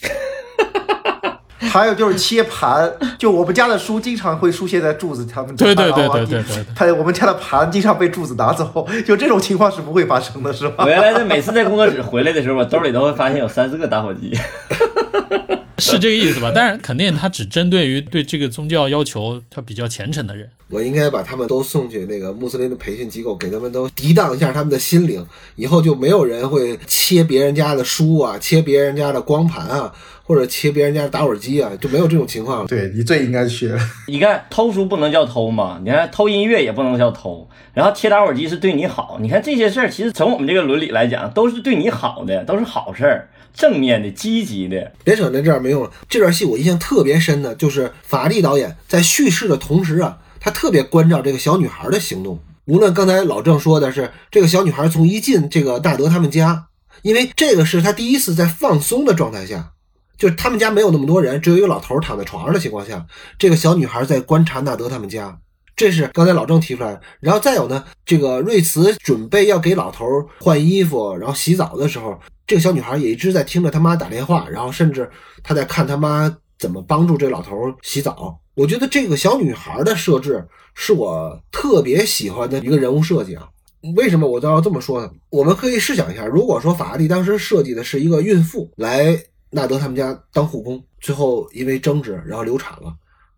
还有就是切盘，就我们家的书经常会出现在柱子他们家对对对对对对对他我们家的盘经常被柱子拿走，就这种情况是不会发生的，是吧我？原来在每次在工作室回来的时候，我兜里都会发现有三四个打火机。是这个意思吧？但是肯定他只针对于对这个宗教要求他比较虔诚的人。我应该把他们都送去那个穆斯林的培训机构，给他们都涤荡一下他们的心灵，以后就没有人会切别人家的书啊，切别人家的光盘啊，或者切别人家的打火机啊，就没有这种情况了。对你最应该去。你看偷书不能叫偷嘛，你看偷音乐也不能叫偷，然后切打火机是对你好。你看这些事儿，其实从我们这个伦理来讲，都是对你好的，都是好事儿，正面的、积极的。别扯那这儿没用了。这段戏我印象特别深的就是法拉第导演在叙事的同时啊，他特别关照这个小女孩的行动。无论刚才老郑说的是这个小女孩从一进这个纳德他们家，因为这个是他第一次在放松的状态下，就是他们家没有那么多人，只有一个老头躺在床上的情况下，这个小女孩在观察纳德他们家。这是刚才老郑提出来的，然后再有呢，这个瑞慈准备要给老头换衣服，然后洗澡的时候，这个小女孩也一直在听着他妈打电话，然后甚至她在看他妈怎么帮助这老头洗澡。我觉得这个小女孩的设置是我特别喜欢的一个人物设计啊。为什么我都要这么说呢？我们可以试想一下，如果说法拉利当时设计的是一个孕妇来纳德他们家当护工，最后因为争执然后流产了，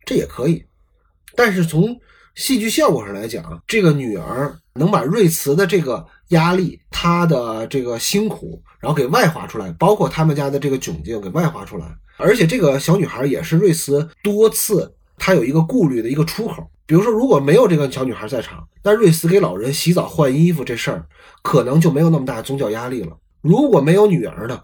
这也可以。但是从戏剧效果上来讲，这个女儿能把瑞慈的这个压力、她的这个辛苦，然后给外化出来，包括他们家的这个窘境给外化出来。而且这个小女孩也是瑞慈多次她有一个顾虑的一个出口。比如说，如果没有这个小女孩在场，那瑞慈给老人洗澡换衣服这事儿，可能就没有那么大宗教压力了。如果没有女儿呢，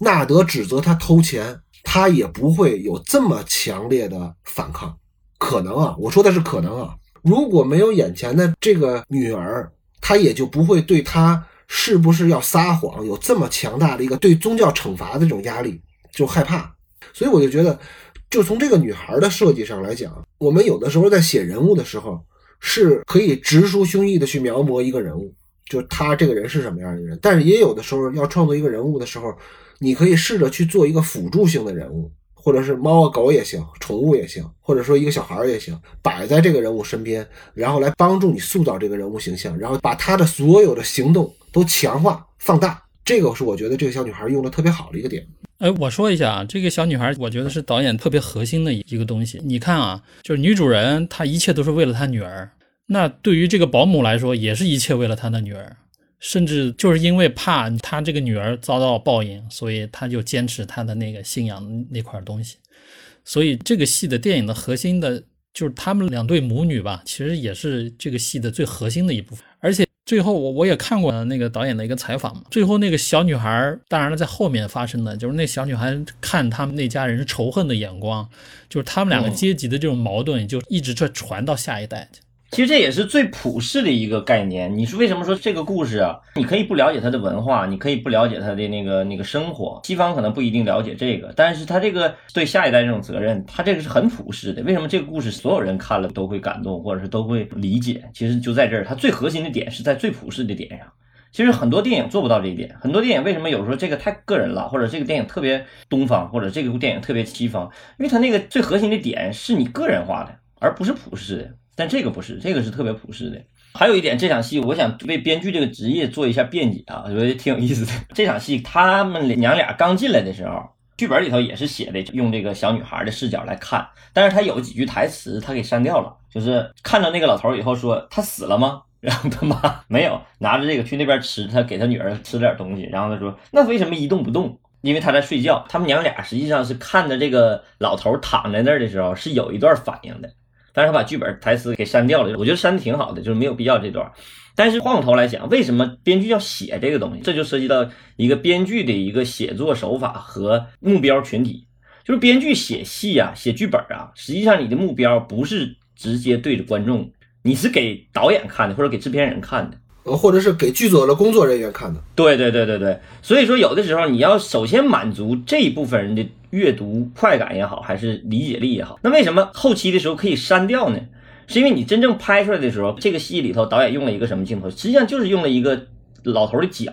纳德指责他偷钱，他也不会有这么强烈的反抗。可能啊，我说的是可能啊。如果没有眼前的这个女儿，他也就不会对他是不是要撒谎有这么强大的一个对宗教惩罚的这种压力，就害怕。所以我就觉得，就从这个女孩的设计上来讲，我们有的时候在写人物的时候，是可以直抒胸臆的去描摹一个人物，就他这个人是什么样的人。但是也有的时候要创作一个人物的时候，你可以试着去做一个辅助性的人物。或者是猫啊狗也行，宠物也行，或者说一个小孩儿也行，摆在这个人物身边，然后来帮助你塑造这个人物形象，然后把他的所有的行动都强化放大。这个是我觉得这个小女孩用的特别好的一个点。哎，我说一下啊，这个小女孩，我觉得是导演特别核心的一个东西。你看啊，就是女主人，她一切都是为了她女儿。那对于这个保姆来说，也是一切为了她的女儿。甚至就是因为怕他这个女儿遭到报应，所以他就坚持他的那个信仰那块东西。所以这个戏的电影的核心的，就是他们两对母女吧，其实也是这个戏的最核心的一部分。而且最后我我也看过那个导演的一个采访嘛，最后那个小女孩，当然了，在后面发生的就是那小女孩看他们那家人仇恨的眼光，就是他们两个阶级的这种矛盾，就一直在传到下一代去。其实这也是最普世的一个概念。你说为什么说这个故事啊？你可以不了解它的文化，你可以不了解它的那个那个生活，西方可能不一定了解这个，但是他这个对下一代这种责任，他这个是很普世的。为什么这个故事所有人看了都会感动，或者是都会理解？其实就在这儿，它最核心的点是在最普世的点上。其实很多电影做不到这一点，很多电影为什么有时候这个太个人了，或者这个电影特别东方，或者这个电影特别西方？因为它那个最核心的点是你个人化的，而不是普世的。但这个不是，这个是特别普世的。还有一点，这场戏我想为编剧这个职业做一下辩解啊，我觉得挺有意思的。这场戏他们娘俩刚进来的时候，剧本里头也是写的用这个小女孩的视角来看，但是他有几句台词他给删掉了，就是看到那个老头以后说他死了吗？然后他妈没有拿着这个去那边吃，他给他女儿吃点东西，然后他说那为什么一动不动？因为他在睡觉。他们娘俩实际上是看着这个老头躺在那儿的时候是有一段反应的。但是他把剧本台词给删掉了，我觉得删的挺好的，就是没有必要这段。但是换过头来讲，为什么编剧要写这个东西？这就涉及到一个编剧的一个写作手法和目标群体。就是编剧写戏啊，写剧本啊，实际上你的目标不是直接对着观众，你是给导演看的，或者给制片人看的。呃，或者是给剧组的工作人员看的。对对对对对，所以说有的时候你要首先满足这一部分人的阅读快感也好，还是理解力也好。那为什么后期的时候可以删掉呢？是因为你真正拍出来的时候，这个戏里头导演用了一个什么镜头？实际上就是用了一个老头的脚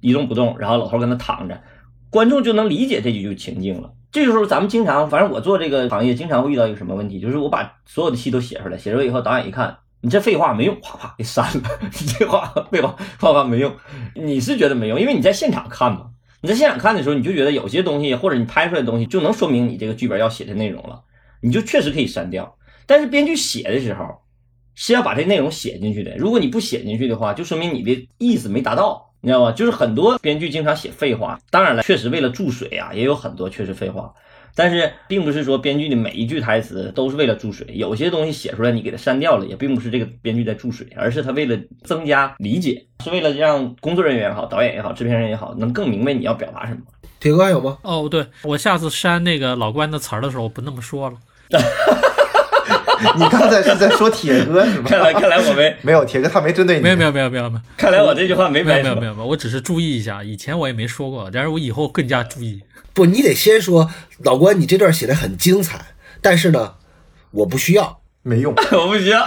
一动不动，然后老头跟那躺着，观众就能理解这句情境了。这个时候咱们经常，反正我做这个行业经常会遇到一个什么问题，就是我把所有的戏都写出来，写出来以后导演一看。你这废话没用，啪啪给删了。你这话废话啪啪没用，你是觉得没用，因为你在现场看嘛。你在现场看的时候，你就觉得有些东西或者你拍出来的东西就能说明你这个剧本要写的内容了，你就确实可以删掉。但是编剧写的时候是要把这内容写进去的，如果你不写进去的话，就说明你的意思没达到，你知道吧？就是很多编剧经常写废话，当然了，确实为了注水啊，也有很多确实废话。但是并不是说编剧的每一句台词都是为了注水，有些东西写出来你给它删掉了，也并不是这个编剧在注水，而是他为了增加理解，是为了让工作人员也好、导演也好、制片人也好，能更明白你要表达什么。铁哥还有吗？哦，对我下次删那个老关的词儿的时候，我不那么说了。你刚才是在说铁哥是吧？看来看来我没 没有铁哥，他没针对你。没有没有没有没有没有，看来我这句话没。没有没有没有，我只是注意一下，以前我也没说过，但是我以后更加注意。不，你得先说老关，你这段写的很精彩，但是呢，我不需要。没用。我不需要。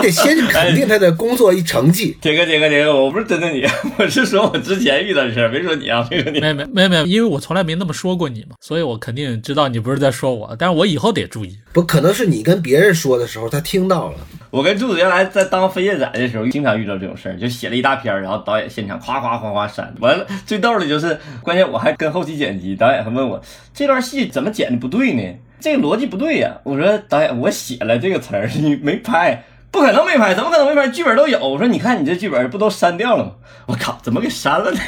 你得先肯定他的工作一成绩。铁哥铁哥铁哥，我不是针对你，我是说我之前遇到的事儿，没说你啊，没说你。没没没没有，因为我从来没那么说过你嘛，所以我肯定知道你不是在说我，但是我以后得注意。不可能是你跟别人说的时候他听到了。我跟柱子原来在当飞叶仔的时候，经常遇到这种事儿，就写了一大篇儿，然后导演现场夸夸夸夸删。完了，最逗的就是，关键我还跟后期剪辑，导演还问我这段戏怎么剪的不对呢？这个逻辑不对呀。我说导演，我写了这个词儿，你没拍。不可能没拍，怎么可能没拍？剧本都有。我说，你看你这剧本不都删掉了吗？我靠，怎么给删了呢？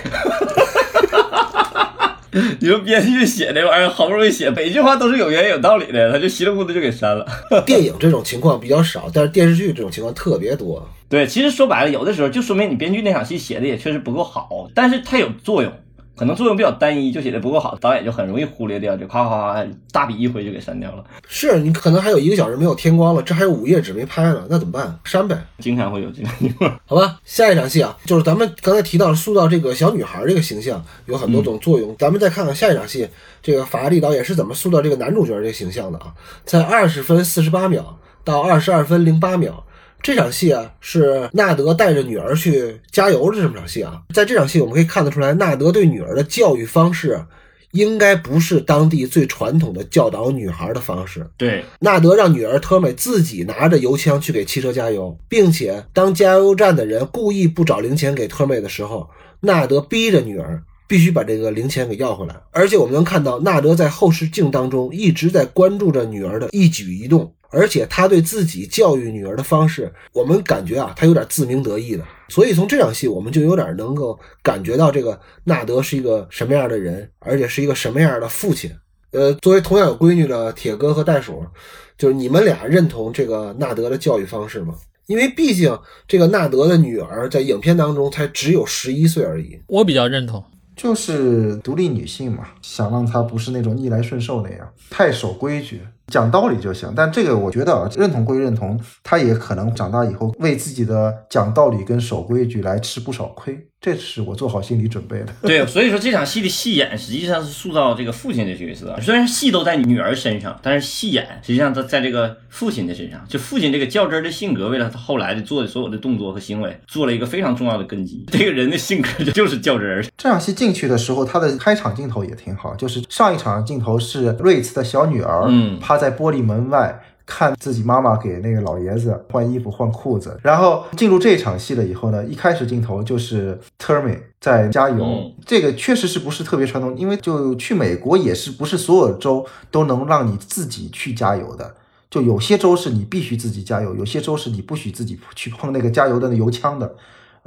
你说编剧写这玩意儿，好不容易写，每句话都是有原因有道理的，他就稀里糊涂就给删了。电影这种情况比较少，但是电视剧这种情况特别多。对，其实说白了，有的时候就说明你编剧那场戏写的也确实不够好，但是它有作用。可能作用比较单一，就写的不够好，导演就很容易忽略掉，就夸夸夸大笔一挥就给删掉了。是你可能还有一个小时没有天光了，这还有五页纸没拍呢，那怎么办？删呗。经常会有这种情况。好吧，下一场戏啊，就是咱们刚才提到塑造这个小女孩这个形象有很多种作用，咱们再看看下一场戏，这个法拉利导演是怎么塑造这个男主角这个形象的啊？在二十分四十八秒到二十二分零八秒。这场戏啊，是纳德带着女儿去加油的这么场戏啊。在这场戏，我们可以看得出来，纳德对女儿的教育方式，应该不是当地最传统的教导女孩的方式。对，纳德让女儿特美自己拿着油枪去给汽车加油，并且当加油站的人故意不找零钱给特美的时候，纳德逼着女儿必须把这个零钱给要回来。而且我们能看到，纳德在后视镜当中一直在关注着女儿的一举一动。而且他对自己教育女儿的方式，我们感觉啊，他有点自鸣得意的。所以从这场戏，我们就有点能够感觉到这个纳德是一个什么样的人，而且是一个什么样的父亲。呃，作为同样有闺女的铁哥和袋鼠，就是你们俩认同这个纳德的教育方式吗？因为毕竟这个纳德的女儿在影片当中才只有十一岁而已。我比较认同，就是独立女性嘛，想让她不是那种逆来顺受那样，太守规矩。讲道理就行。但这个我觉得啊，认同归认同，他也可能长大以后为自己的讲道理跟守规矩来吃不少亏，这是我做好心理准备的。对，所以说这场戏的戏演实际上是塑造这个父亲的角色，虽然戏都在女儿身上，但是戏演实际上他在这个父亲的身上，就父亲这个较真儿的性格，为了他后来的做的所有的动作和行为，做了一个非常重要的根基。这个人的性格 就是较真儿。这场戏进去的时候，他的开场镜头也挺好，就是上一场镜头是瑞茨的小女儿，嗯趴在玻璃门外。看自己妈妈给那个老爷子换衣服、换裤子，然后进入这场戏了以后呢，一开始镜头就是 Termi 在加油，嗯。这个确实是不是特别传统，因为就去美国也是不是所有州都能让你自己去加油的，就有些州是你必须自己加油，有些州是你不许自己去碰那个加油的那油枪的。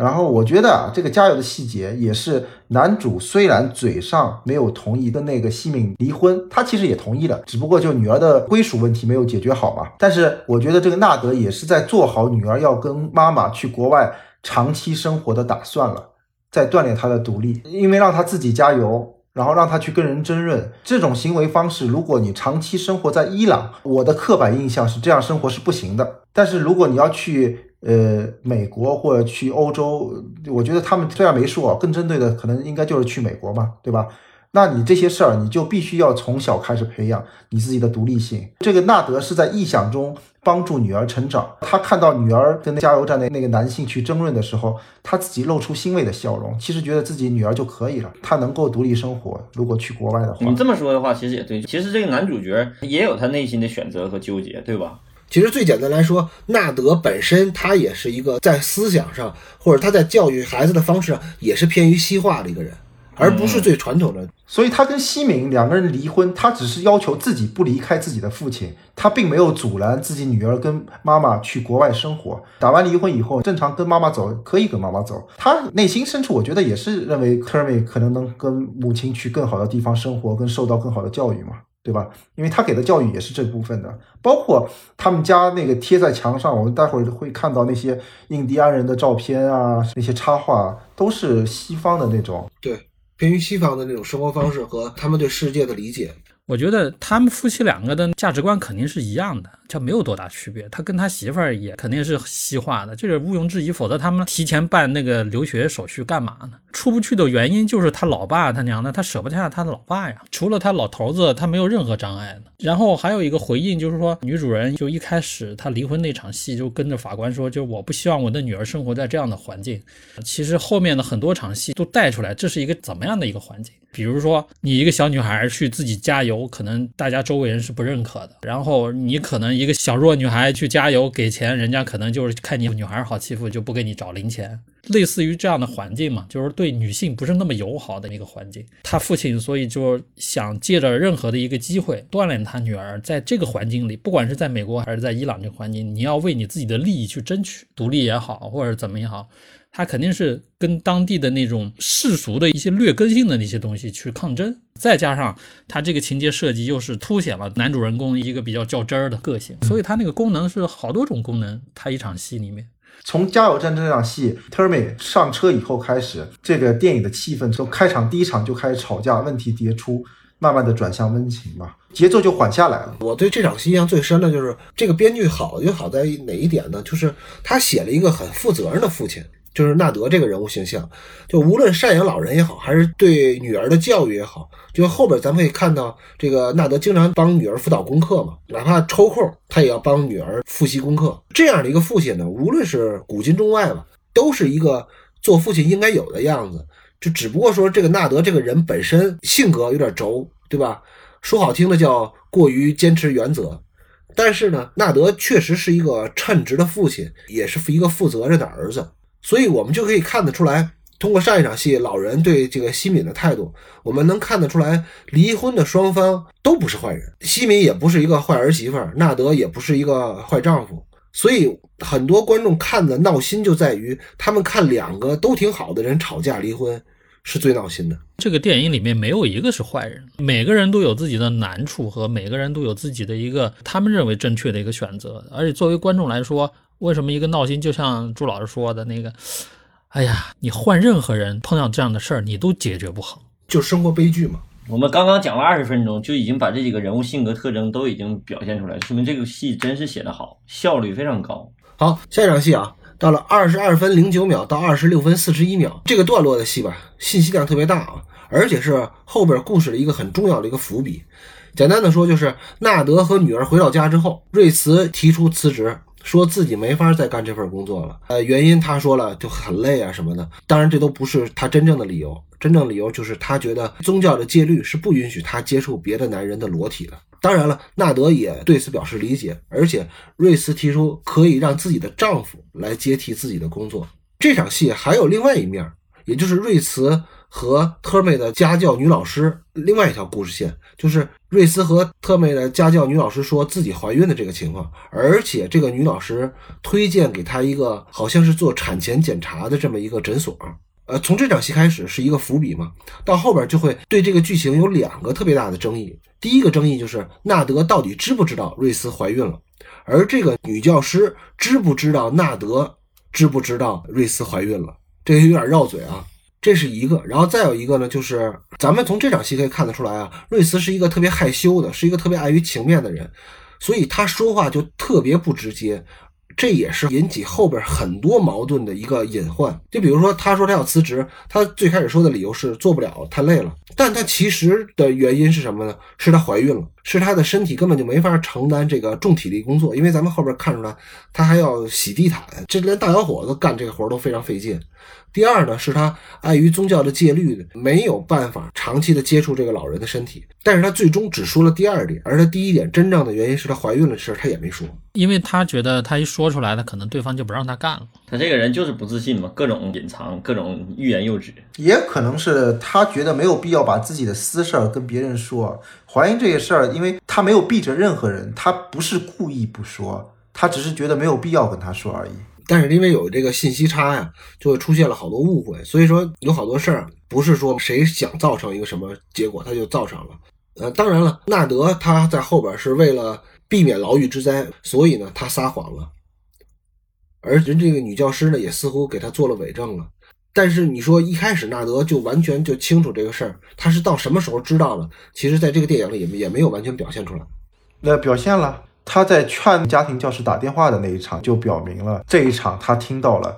然后我觉得啊，这个加油的细节也是男主虽然嘴上没有同意跟那个西敏离婚，他其实也同意了，只不过就女儿的归属问题没有解决好嘛。但是我觉得这个纳德也是在做好女儿要跟妈妈去国外长期生活的打算了，在锻炼她的独立，因为让她自己加油。然后让她去跟人争论，这种行为方式，如果你长期生活在伊朗，我的刻板印象是这样生活是不行的。但是如果你要去呃美国或者去欧洲，我觉得他们虽然没说，更针对的可能应该就是去美国嘛，对吧？那你这些事儿，你就必须要从小开始培养你自己的独立性。这个纳德是在臆想中帮助女儿成长。他看到女儿跟加油站的那个男性去争论的时候，他自己露出欣慰的笑容，其实觉得自己女儿就可以了，她能够独立生活。如果去国外的话，你这么说的话，其实也对。其实这个男主角也有他内心的选择和纠结，对吧？其实最简单来说，纳德本身他也是一个在思想上或者他在教育孩子的方式上也是偏于西化的一个人，而不是最传统的。所以他跟西敏两个人离婚，他只是要求自己不离开自己的父亲，他并没有阻拦自己女儿跟妈妈去国外生活。打完离婚以后，正常跟妈妈走，可以跟妈妈走。他内心深处，我觉得也是认为 Kermy 可能能跟母亲去更好的地方生活，跟受到更好的教育嘛。对吧？因为他给的教育也是这部分的，包括他们家那个贴在墙上，我们待会儿会看到那些印第安人的照片啊，那些插画都是西方的那种。对，偏于西方的那种生活方式和他们对世界的理解。我觉得他们夫妻两个的价值观肯定是一样的，这没有多大区别。他跟他媳妇儿也肯定是西化的，这是毋庸置疑。否则他们提前办那个留学手续干嘛呢？出不去的原因就是他老爸他娘的，他舍不下他的老爸呀。除了他老头子，他没有任何障碍的。然后还有一个回应就是说，女主人就一开始她离婚那场戏就跟着法官说，就我不希望我的女儿生活在这样的环境。其实后面的很多场戏都带出来，这是一个怎么样的一个环境。比如说，你一个小女孩去自己加油，可能大家周围人是不认可的。然后你可能一个小弱女孩去加油给钱，人家可能就是看你女孩好欺负，就不给你找零钱。类似于这样的环境嘛，就是对女性不是那么友好的一个环境。他父亲所以就想借着任何的一个机会锻炼他女儿，在这个环境里，不管是在美国还是在伊朗这个环境，你要为你自己的利益去争取，独立也好，或者怎么也好。他肯定是跟当地的那种世俗的一些劣根性的那些东西去抗争，再加上他这个情节设计又是凸显了男主人公一个比较较真儿的个性，所以他那个功能是好多种功能。他一场戏里面，从加油站这场戏 t e r m i 上车以后开始，这个电影的气氛从开场第一场就开始吵架，问题迭出，慢慢的转向温情嘛，节奏就缓下来了。我对这场戏印象最深的就是这个编剧好就好在哪一点呢？就是他写了一个很负责任的父亲。就是纳德这个人物形象，就无论赡养老人也好，还是对女儿的教育也好，就后边咱们可以看到，这个纳德经常帮女儿辅导功课嘛，哪怕抽空他也要帮女儿复习功课。这样的一个父亲呢，无论是古今中外吧，都是一个做父亲应该有的样子。就只不过说这个纳德这个人本身性格有点轴，对吧？说好听的叫过于坚持原则，但是呢，纳德确实是一个称职的父亲，也是一个负责任的儿子。所以我们就可以看得出来，通过上一场戏老人对这个西敏的态度，我们能看得出来，离婚的双方都不是坏人，西敏也不是一个坏儿媳妇，纳德也不是一个坏丈夫。所以很多观众看的闹心就在于，他们看两个都挺好的人吵架离婚，是最闹心的。这个电影里面没有一个是坏人，每个人都有自己的难处和每个人都有自己的一个他们认为正确的一个选择，而且作为观众来说。为什么一个闹心？就像朱老师说的那个，哎呀，你换任何人碰到这样的事儿，你都解决不好，就生活悲剧嘛。我们刚刚讲了二十分钟，就已经把这几个人物性格特征都已经表现出来，说明这个戏真是写得好，效率非常高。好，下一场戏啊，到了二十二分零九秒到二十六分四十一秒这个段落的戏吧，信息量特别大啊，而且是后边故事的一个很重要的一个伏笔。简单的说，就是纳德和女儿回到家之后，瑞茨提出辞职，说自己没法再干这份工作了。呃，原因他说了就很累啊什么的。当然，这都不是他真正的理由，真正理由就是他觉得宗教的戒律是不允许他接触别的男人的裸体的。当然了，纳德也对此表示理解，而且瑞茨提出可以让自己的丈夫来接替自己的工作。这场戏还有另外一面，也就是瑞茨。和特妹的家教女老师另外一条故事线，就是瑞斯和特妹的家教女老师说自己怀孕的这个情况，而且这个女老师推荐给她一个好像是做产前检查的这么一个诊所。呃，从这场戏开始是一个伏笔嘛，到后边就会对这个剧情有两个特别大的争议。第一个争议就是纳德到底知不知道瑞斯怀孕了，而这个女教师知不知道纳德知不知道瑞斯怀孕了，这个有点绕嘴啊。这是一个，然后再有一个呢，就是咱们从这场戏可以看得出来啊，瑞斯是一个特别害羞的，是一个特别碍于情面的人，所以他说话就特别不直接。这也是引起后边很多矛盾的一个隐患。就比如说，他说他要辞职，他最开始说的理由是做不了，太累了。但他其实的原因是什么呢？是他怀孕了，是他的身体根本就没法承担这个重体力工作。因为咱们后边看出来，他还要洗地毯，这连大小伙子干这个活都非常费劲。第二呢，是他碍于宗教的戒律，没有办法长期的接触这个老人的身体。但是他最终只说了第二点，而他第一点真正的原因是他怀孕了的事，他也没说，因为他觉得他一说出来，他可能对方就不让他干了。他这个人就是不自信嘛，各种隐藏，各种欲言又止。也可能是他觉得没有必要把自己的私事儿跟别人说，怀孕这些事儿，因为他没有避着任何人，他不是故意不说，他只是觉得没有必要跟他说而已。但是因为有这个信息差呀，就会出现了好多误会，所以说有好多事儿不是说谁想造成一个什么结果他就造成了。呃，当然了，纳德他在后边是为了避免牢狱之灾，所以呢他撒谎了，而人这个女教师呢也似乎给他做了伪证了。但是你说一开始纳德就完全就清楚这个事儿，他是到什么时候知道的？其实在这个电影里也也没有完全表现出来。那表现了。他在劝家庭教师打电话的那一场就表明了，这一场他听到了，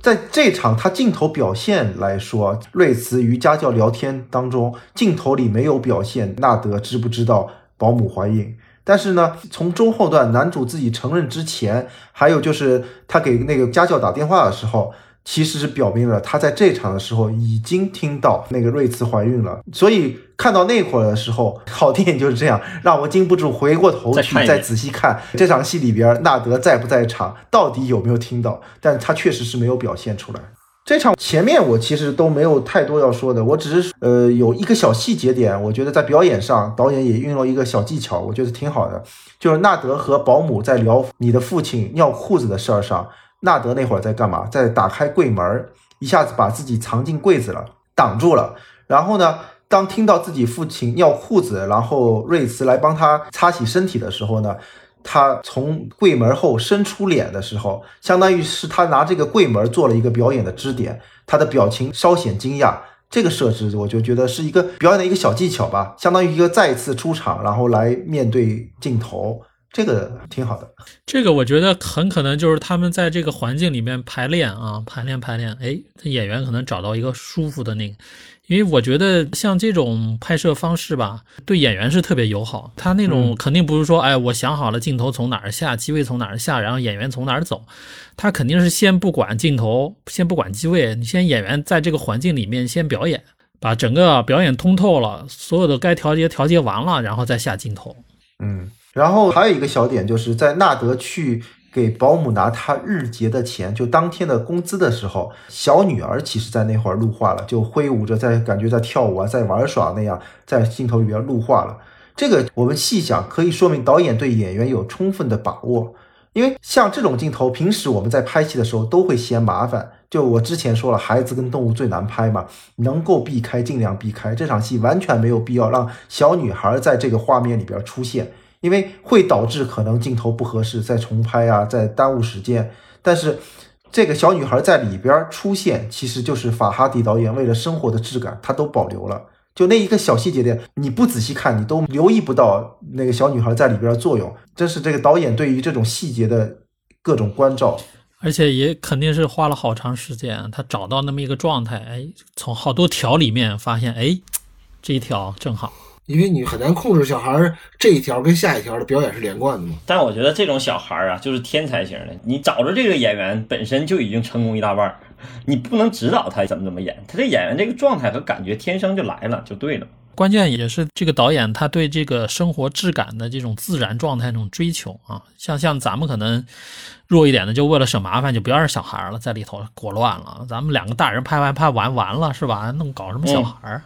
在这场他镜头表现来说，瑞茨与家教聊天当中，镜头里没有表现纳德知不知道保姆怀孕，但是呢，从中后段男主自己承认之前，还有就是他给那个家教打电话的时候。其实是表明了他在这场的时候已经听到那个瑞茨怀孕了，所以看到那会儿的时候，好电影就是这样，让我禁不住回过头去再仔细看这场戏里边纳德在不在场，到底有没有听到？但他确实是没有表现出来。这场前面我其实都没有太多要说的，我只是呃有一个小细节点，我觉得在表演上导演也运用一个小技巧，我觉得挺好的，就是纳德和保姆在聊你的父亲尿裤子的事儿上。纳德那会儿在干嘛？在打开柜门，一下子把自己藏进柜子了，挡住了。然后呢，当听到自己父亲尿裤子，然后瑞茨来帮他擦洗身体的时候呢，他从柜门后伸出脸的时候，相当于是他拿这个柜门做了一个表演的支点，他的表情稍显惊讶。这个设置我就觉得是一个表演的一个小技巧吧，相当于一个再次出场，然后来面对镜头。这个挺好的，这个我觉得很可能就是他们在这个环境里面排练啊，排练排练，哎，演员可能找到一个舒服的那个，因为我觉得像这种拍摄方式吧，对演员是特别友好。他那种肯定不是说，哎，我想好了镜头从哪儿下，机位从哪儿下，然后演员从哪儿走，他肯定是先不管镜头，先不管机位，你先演员在这个环境里面先表演，把整个表演通透了，所有的该调节调节完了，然后再下镜头。嗯。然后还有一个小点，就是在纳德去给保姆拿他日结的钱，就当天的工资的时候，小女儿其实在那会儿录画了，就挥舞着在感觉在跳舞啊，在玩耍那样，在镜头里边录画了。这个我们细想，可以说明导演对演员有充分的把握。因为像这种镜头，平时我们在拍戏的时候都会嫌麻烦。就我之前说了，孩子跟动物最难拍嘛，能够避开尽量避开。这场戏完全没有必要让小女孩在这个画面里边出现。因为会导致可能镜头不合适，再重拍啊，再耽误时间。但是这个小女孩在里边出现，其实就是法哈迪导演为了生活的质感，他都保留了。就那一个小细节点，你不仔细看，你都留意不到那个小女孩在里边的作用。这是这个导演对于这种细节的各种关照。而且也肯定是花了好长时间，他找到那么一个状态，哎，从好多条里面发现，哎，这一条正好。因为你很难控制小孩儿这一条跟下一条的表演是连贯的嘛。但我觉得这种小孩儿啊，就是天才型的。你找着这个演员本身就已经成功一大半儿，你不能指导他怎么怎么演，他这演员这个状态和感觉天生就来了，就对了。关键也是这个导演他对这个生活质感的这种自然状态这种追求啊，像像咱们可能弱一点的，就为了省麻烦，就不要让小孩了在里头裹乱了。咱们两个大人拍完拍完完了是吧？弄搞什么小孩儿？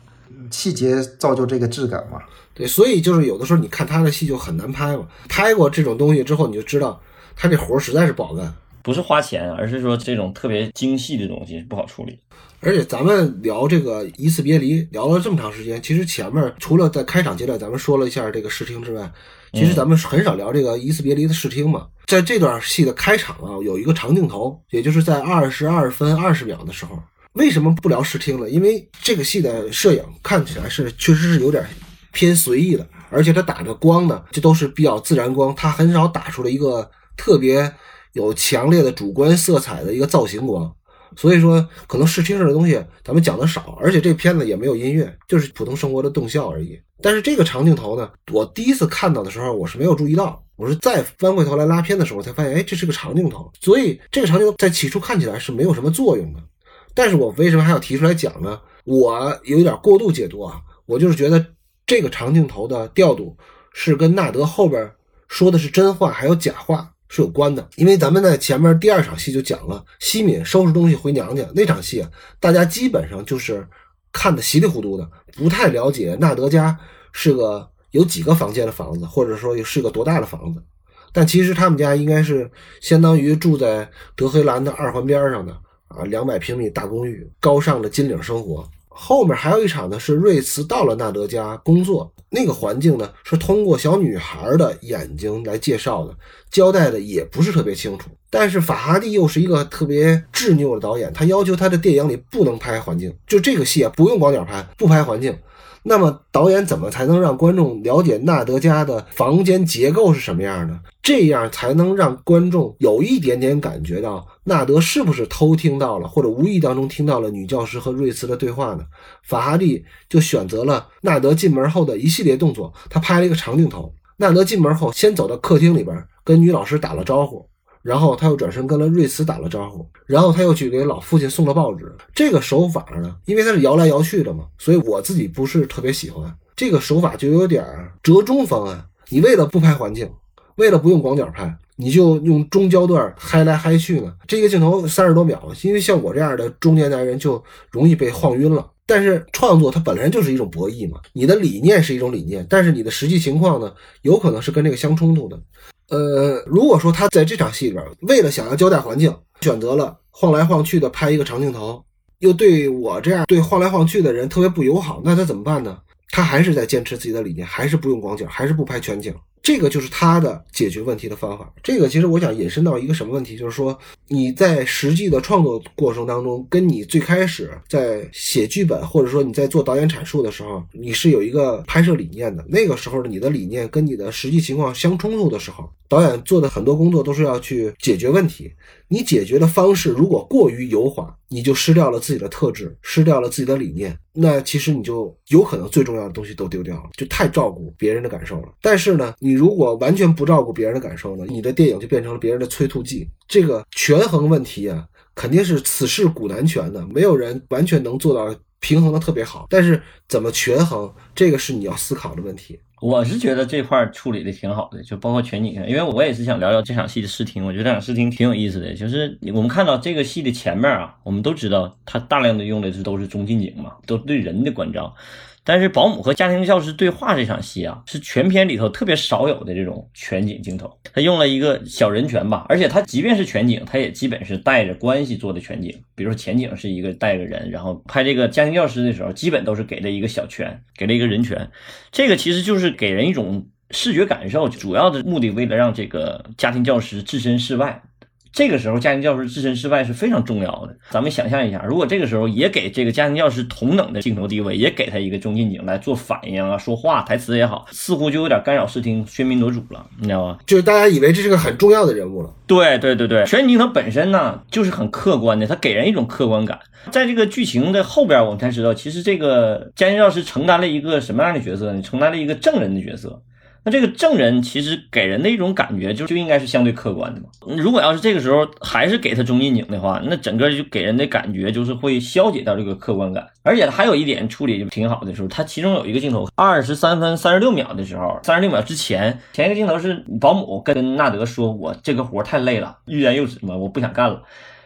细节造就这个质感嘛。对，所以就是有的时候你看他的戏就很难拍嘛。拍过这种东西之后，你就知道他这活儿实在是不好干。不是花钱，而是说这种特别精细的东西不好处理。而且咱们聊这个一次别离聊了这么长时间，其实前面除了在开场阶段咱们说了一下这个视听之外，其实咱们很少聊这个一次别离的视听嘛。在这段戏的开场啊，有一个长镜头，也就是在二十二分二十秒的时候。为什么不聊视听呢？因为这个戏的摄影看起来是确实是有点偏随意的，而且它打的光呢，这都是比较自然光，它很少打出来一个特别有强烈的主观色彩的一个造型光。所以说，可能视听上的东西咱们讲的少，而且这片子也没有音乐，就是普通生活的动效而已。但是这个长镜头呢，我第一次看到的时候，我是没有注意到，我是再翻回头来拉片的时候才发现，哎，这是个长镜头。所以这个长镜头在起初看起来是没有什么作用的。但是我为什么还要提出来讲呢？我有点过度解读啊，我就是觉得这个长镜头的调度是跟纳德后边说的是真话还有假话是有关的。因为咱们在前面第二场戏就讲了，西敏收拾东西回娘家那场戏啊，大家基本上就是看的稀里糊涂的，不太了解纳德家是个有几个房间的房子，或者说是个多大的房子。但其实他们家应该是相当于住在德黑兰的二环边上的。啊，两百平米大公寓，高尚的金领生活。后面还有一场呢，是瑞茨到了纳德家工作，那个环境呢是通过小女孩的眼睛来介绍的，交代的也不是特别清楚。但是法哈蒂又是一个特别执拗的导演，他要求他的电影里不能拍环境，就这个戏啊，不用广角拍，不拍环境。那么导演怎么才能让观众了解纳德家的房间结构是什么样的？这样才能让观众有一点点感觉到纳德是不是偷听到了，或者无意当中听到了女教师和瑞茨的对话呢？法哈蒂就选择了纳德进门后的一系列动作，他拍了一个长镜头。纳德进门后，先走到客厅里边跟女老师打了招呼。然后他又转身跟了瑞茨打了招呼，然后他又去给老父亲送了报纸。这个手法呢，因为他是摇来摇去的嘛，所以我自己不是特别喜欢这个手法，就有点折中方案。你为了不拍环境，为了不用广角拍，你就用中焦段嗨来嗨去呢。这个镜头三十多秒，因为像我这样的中年男人就容易被晃晕了。但是创作它本来就是一种博弈嘛，你的理念是一种理念，但是你的实际情况呢，有可能是跟这个相冲突的。呃，如果说他在这场戏里边，为了想要交代环境，选择了晃来晃去的拍一个长镜头，又对我这样对晃来晃去的人特别不友好，那他怎么办呢？他还是在坚持自己的理念，还是不用广角，还是不拍全景。这个就是他的解决问题的方法。这个其实我想引申到一个什么问题，就是说你在实际的创作过程当中，跟你最开始在写剧本，或者说你在做导演阐述的时候，你是有一个拍摄理念的。那个时候的你的理念跟你的实际情况相冲突的时候，导演做的很多工作都是要去解决问题。你解决的方式如果过于油滑，你就失掉了自己的特质，失掉了自己的理念。那其实你就有可能最重要的东西都丢掉了，就太照顾别人的感受了。但是呢，你如果完全不照顾别人的感受呢，你的电影就变成了别人的催吐剂。这个权衡问题啊，肯定是此事古难全的，没有人完全能做到平衡的特别好。但是怎么权衡，这个是你要思考的问题。我是觉得这块处理的挺好的，就包括全景，因为我也是想聊聊这场戏的视听。我觉得这场视听挺有意思的，就是我们看到这个戏的前面啊，我们都知道它大量的用的是都是中近景嘛，都对人的关照。但是保姆和家庭教师对话这场戏啊，是全片里头特别少有的这种全景镜头。他用了一个小人权吧，而且他即便是全景，他也基本是带着关系做的全景。比如说前景是一个带个人，然后拍这个家庭教师的时候，基本都是给了一个小权，给了一个人权。这个其实就是给人一种视觉感受，主要的目的为了让这个家庭教师置身事外。这个时候家庭教师置身事外是非常重要的。咱们想象一下，如果这个时候也给这个家庭教师同等的镜头地位，也给他一个中近景来做反应啊、说话、台词也好，似乎就有点干扰视听、喧宾夺主了，你知道吗？就是大家以为这是个很重要的人物了。对对对对，全景镜头本身呢就是很客观的，它给人一种客观感。在这个剧情的后边，我们才知道，其实这个家庭教师承担了一个什么样的角色呢？承担了一个证人的角色。那这个证人其实给人的一种感觉就就应该是相对客观的嘛。如果要是这个时候还是给他中近景的话，那整个就给人的感觉就是会消解掉这个客观感。而且还有一点处理就挺好的时候，他其中有一个镜头，二十三分三十六秒的时候，三十六秒之前前一个镜头是保姆跟纳德说：“我这个活太累了，欲言又止嘛，我不想干了。”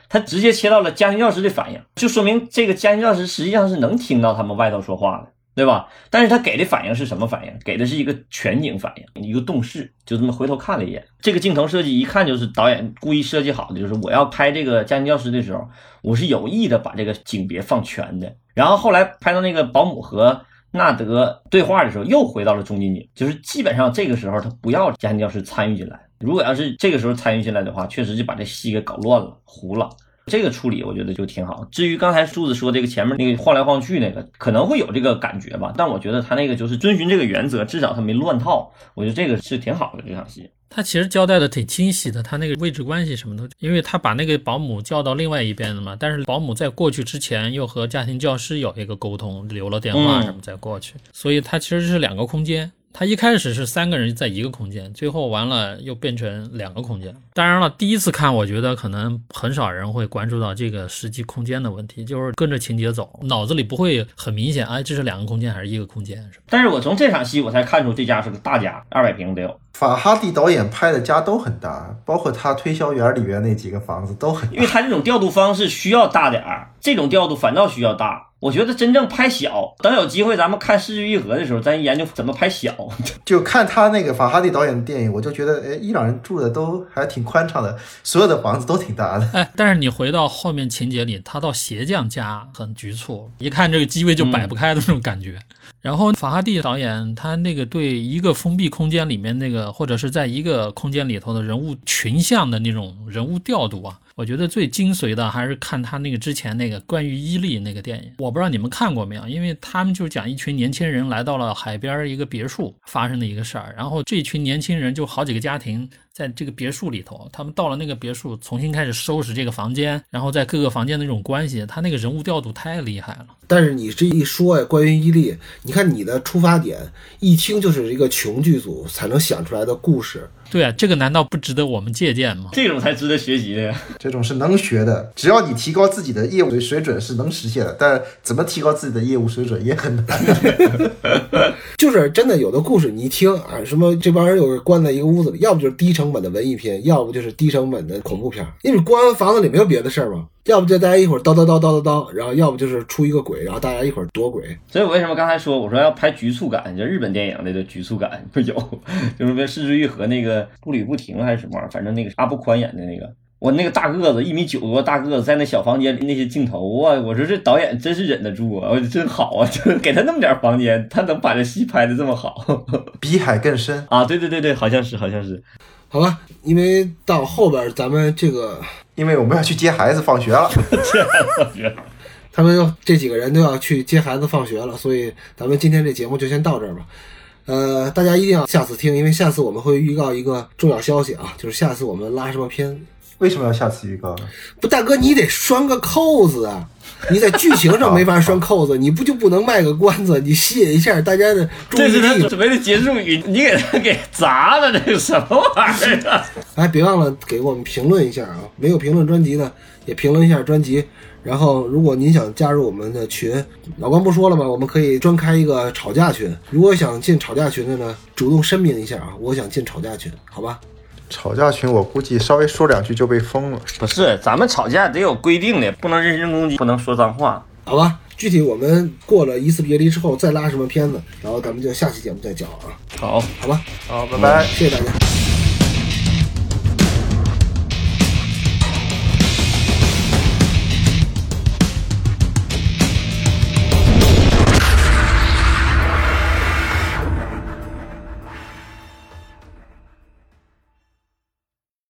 他直接切到了家庭教师的反应，就说明这个家庭教师实际上是能听到他们外头说话的。对吧？但是他给的反应是什么反应？给的是一个全景反应，一个动视，就这么回头看了一眼。这个镜头设计一看就是导演故意设计好的，就是我要拍这个家庭教师的时候，我是有意的把这个景别放全的。然后后来拍到那个保姆和纳德对话的时候，又回到了中近景，就是基本上这个时候他不要家庭教师参与进来。如果要是这个时候参与进来的话，确实就把这戏给搞乱了，糊了。这个处理我觉得就挺好。至于刚才柱子说这个前面那个晃来晃去那个，可能会有这个感觉吧，但我觉得他那个就是遵循这个原则，至少他没乱套。我觉得这个是挺好的这场戏。他其实交代的挺清晰的，他那个位置关系什么的，因为他把那个保姆叫到另外一边了嘛。但是保姆在过去之前又和家庭教师有一个沟通，留了电话什么再过去，所以他其实是两个空间。他一开始是三个人在一个空间，最后完了又变成两个空间。当然了，第一次看，我觉得可能很少人会关注到这个实际空间的问题，就是跟着情节走，脑子里不会很明显，哎，这是两个空间还是一个空间？是？但是我从这场戏我才看出这家是个大家，二百平得有。法哈蒂导演拍的家都很大，包括他推销员里边那几个房子都很大。因为他这种调度方式需要大点儿，这种调度反倒需要大。我觉得真正拍小，等有机会咱们看《失之愈合》的时候，咱研究怎么拍小。就看他那个法哈蒂导演的电影，我就觉得，哎，伊朗人住的都还挺宽敞的，所有的房子都挺大的。哎，但是你回到后面情节里，他到鞋匠家很局促，一看这个机位就摆不开的那种感觉。然后法哈蒂导演他那个对一个封闭空间里面那个，或者是在一个空间里头的人物群像的那种人物调度啊。我觉得最精髓的还是看他那个之前那个关于伊利那个电影，我不知道你们看过没有，因为他们就讲一群年轻人来到了海边一个别墅发生的一个事儿，然后这群年轻人就好几个家庭在这个别墅里头，他们到了那个别墅重新开始收拾这个房间，然后在各个房间那种关系，他那个人物调度太厉害了。但是你这一说呀，关于伊利，你看你的出发点一听就是一个穷剧组才能想出来的故事。对啊，这个难道不值得我们借鉴吗？这种才值得学习的呀。这种是能学的，只要你提高自己的业务水准是能实现的。但怎么提高自己的业务水准也很难。就是真的有的故事你一听啊，什么这帮人又是关在一个屋子里，要不就是低成本的文艺片，要不就是低成本的恐怖片。因为关房子里没有别的事儿嘛，要不就大家一会儿叨叨叨叨叨叨，然后要不就是出一个鬼，然后大家一会儿躲鬼。所以我为什么刚才说我说要拍局促感，就日本电影那个局促感不有，就是跟《失之愈合》那个步履不停还是什么玩意儿，反正那个阿布宽演的那个。我那个大个子，一米九多大个子，在那小房间里那些镜头啊，我说这导演真是忍得住啊，我真好啊，就给他那么点房间，他能把这戏拍的这么好，比海更深啊！对对对对，好像是好像是，好吧，因为到后边咱们这个，因为我们要去接孩子放学了，接孩子放学，他们要这几个人都要去接孩子放学了，所以咱们今天这节目就先到这儿吧。呃，大家一定要下次听，因为下次我们会预告一个重要消息啊，就是下次我们拉什么片。为什么要下次预告呢？不，大哥，你得拴个扣子啊！你在剧情上没法拴扣子，你不就不能卖个关子？你吸引一下大家的注意力。这是他准备的结束语，你给他给砸了，这是什么玩意儿？哎，别忘了给我们评论一下啊！没有评论专辑的，也评论一下专辑。然后，如果您想加入我们的群，老关不说了吗？我们可以专开一个吵架群。如果想进吵架群的呢，主动声明一下啊，我想进吵架群，好吧？吵架群，我估计稍微说两句就被封了。不是，咱们吵架得有规定的，不能人身攻击，不能说脏话，好吧？具体我们过了一次别离之后再拉什么片子，然后咱们就下期节目再讲啊。好，好吧，好，拜拜，谢谢大家。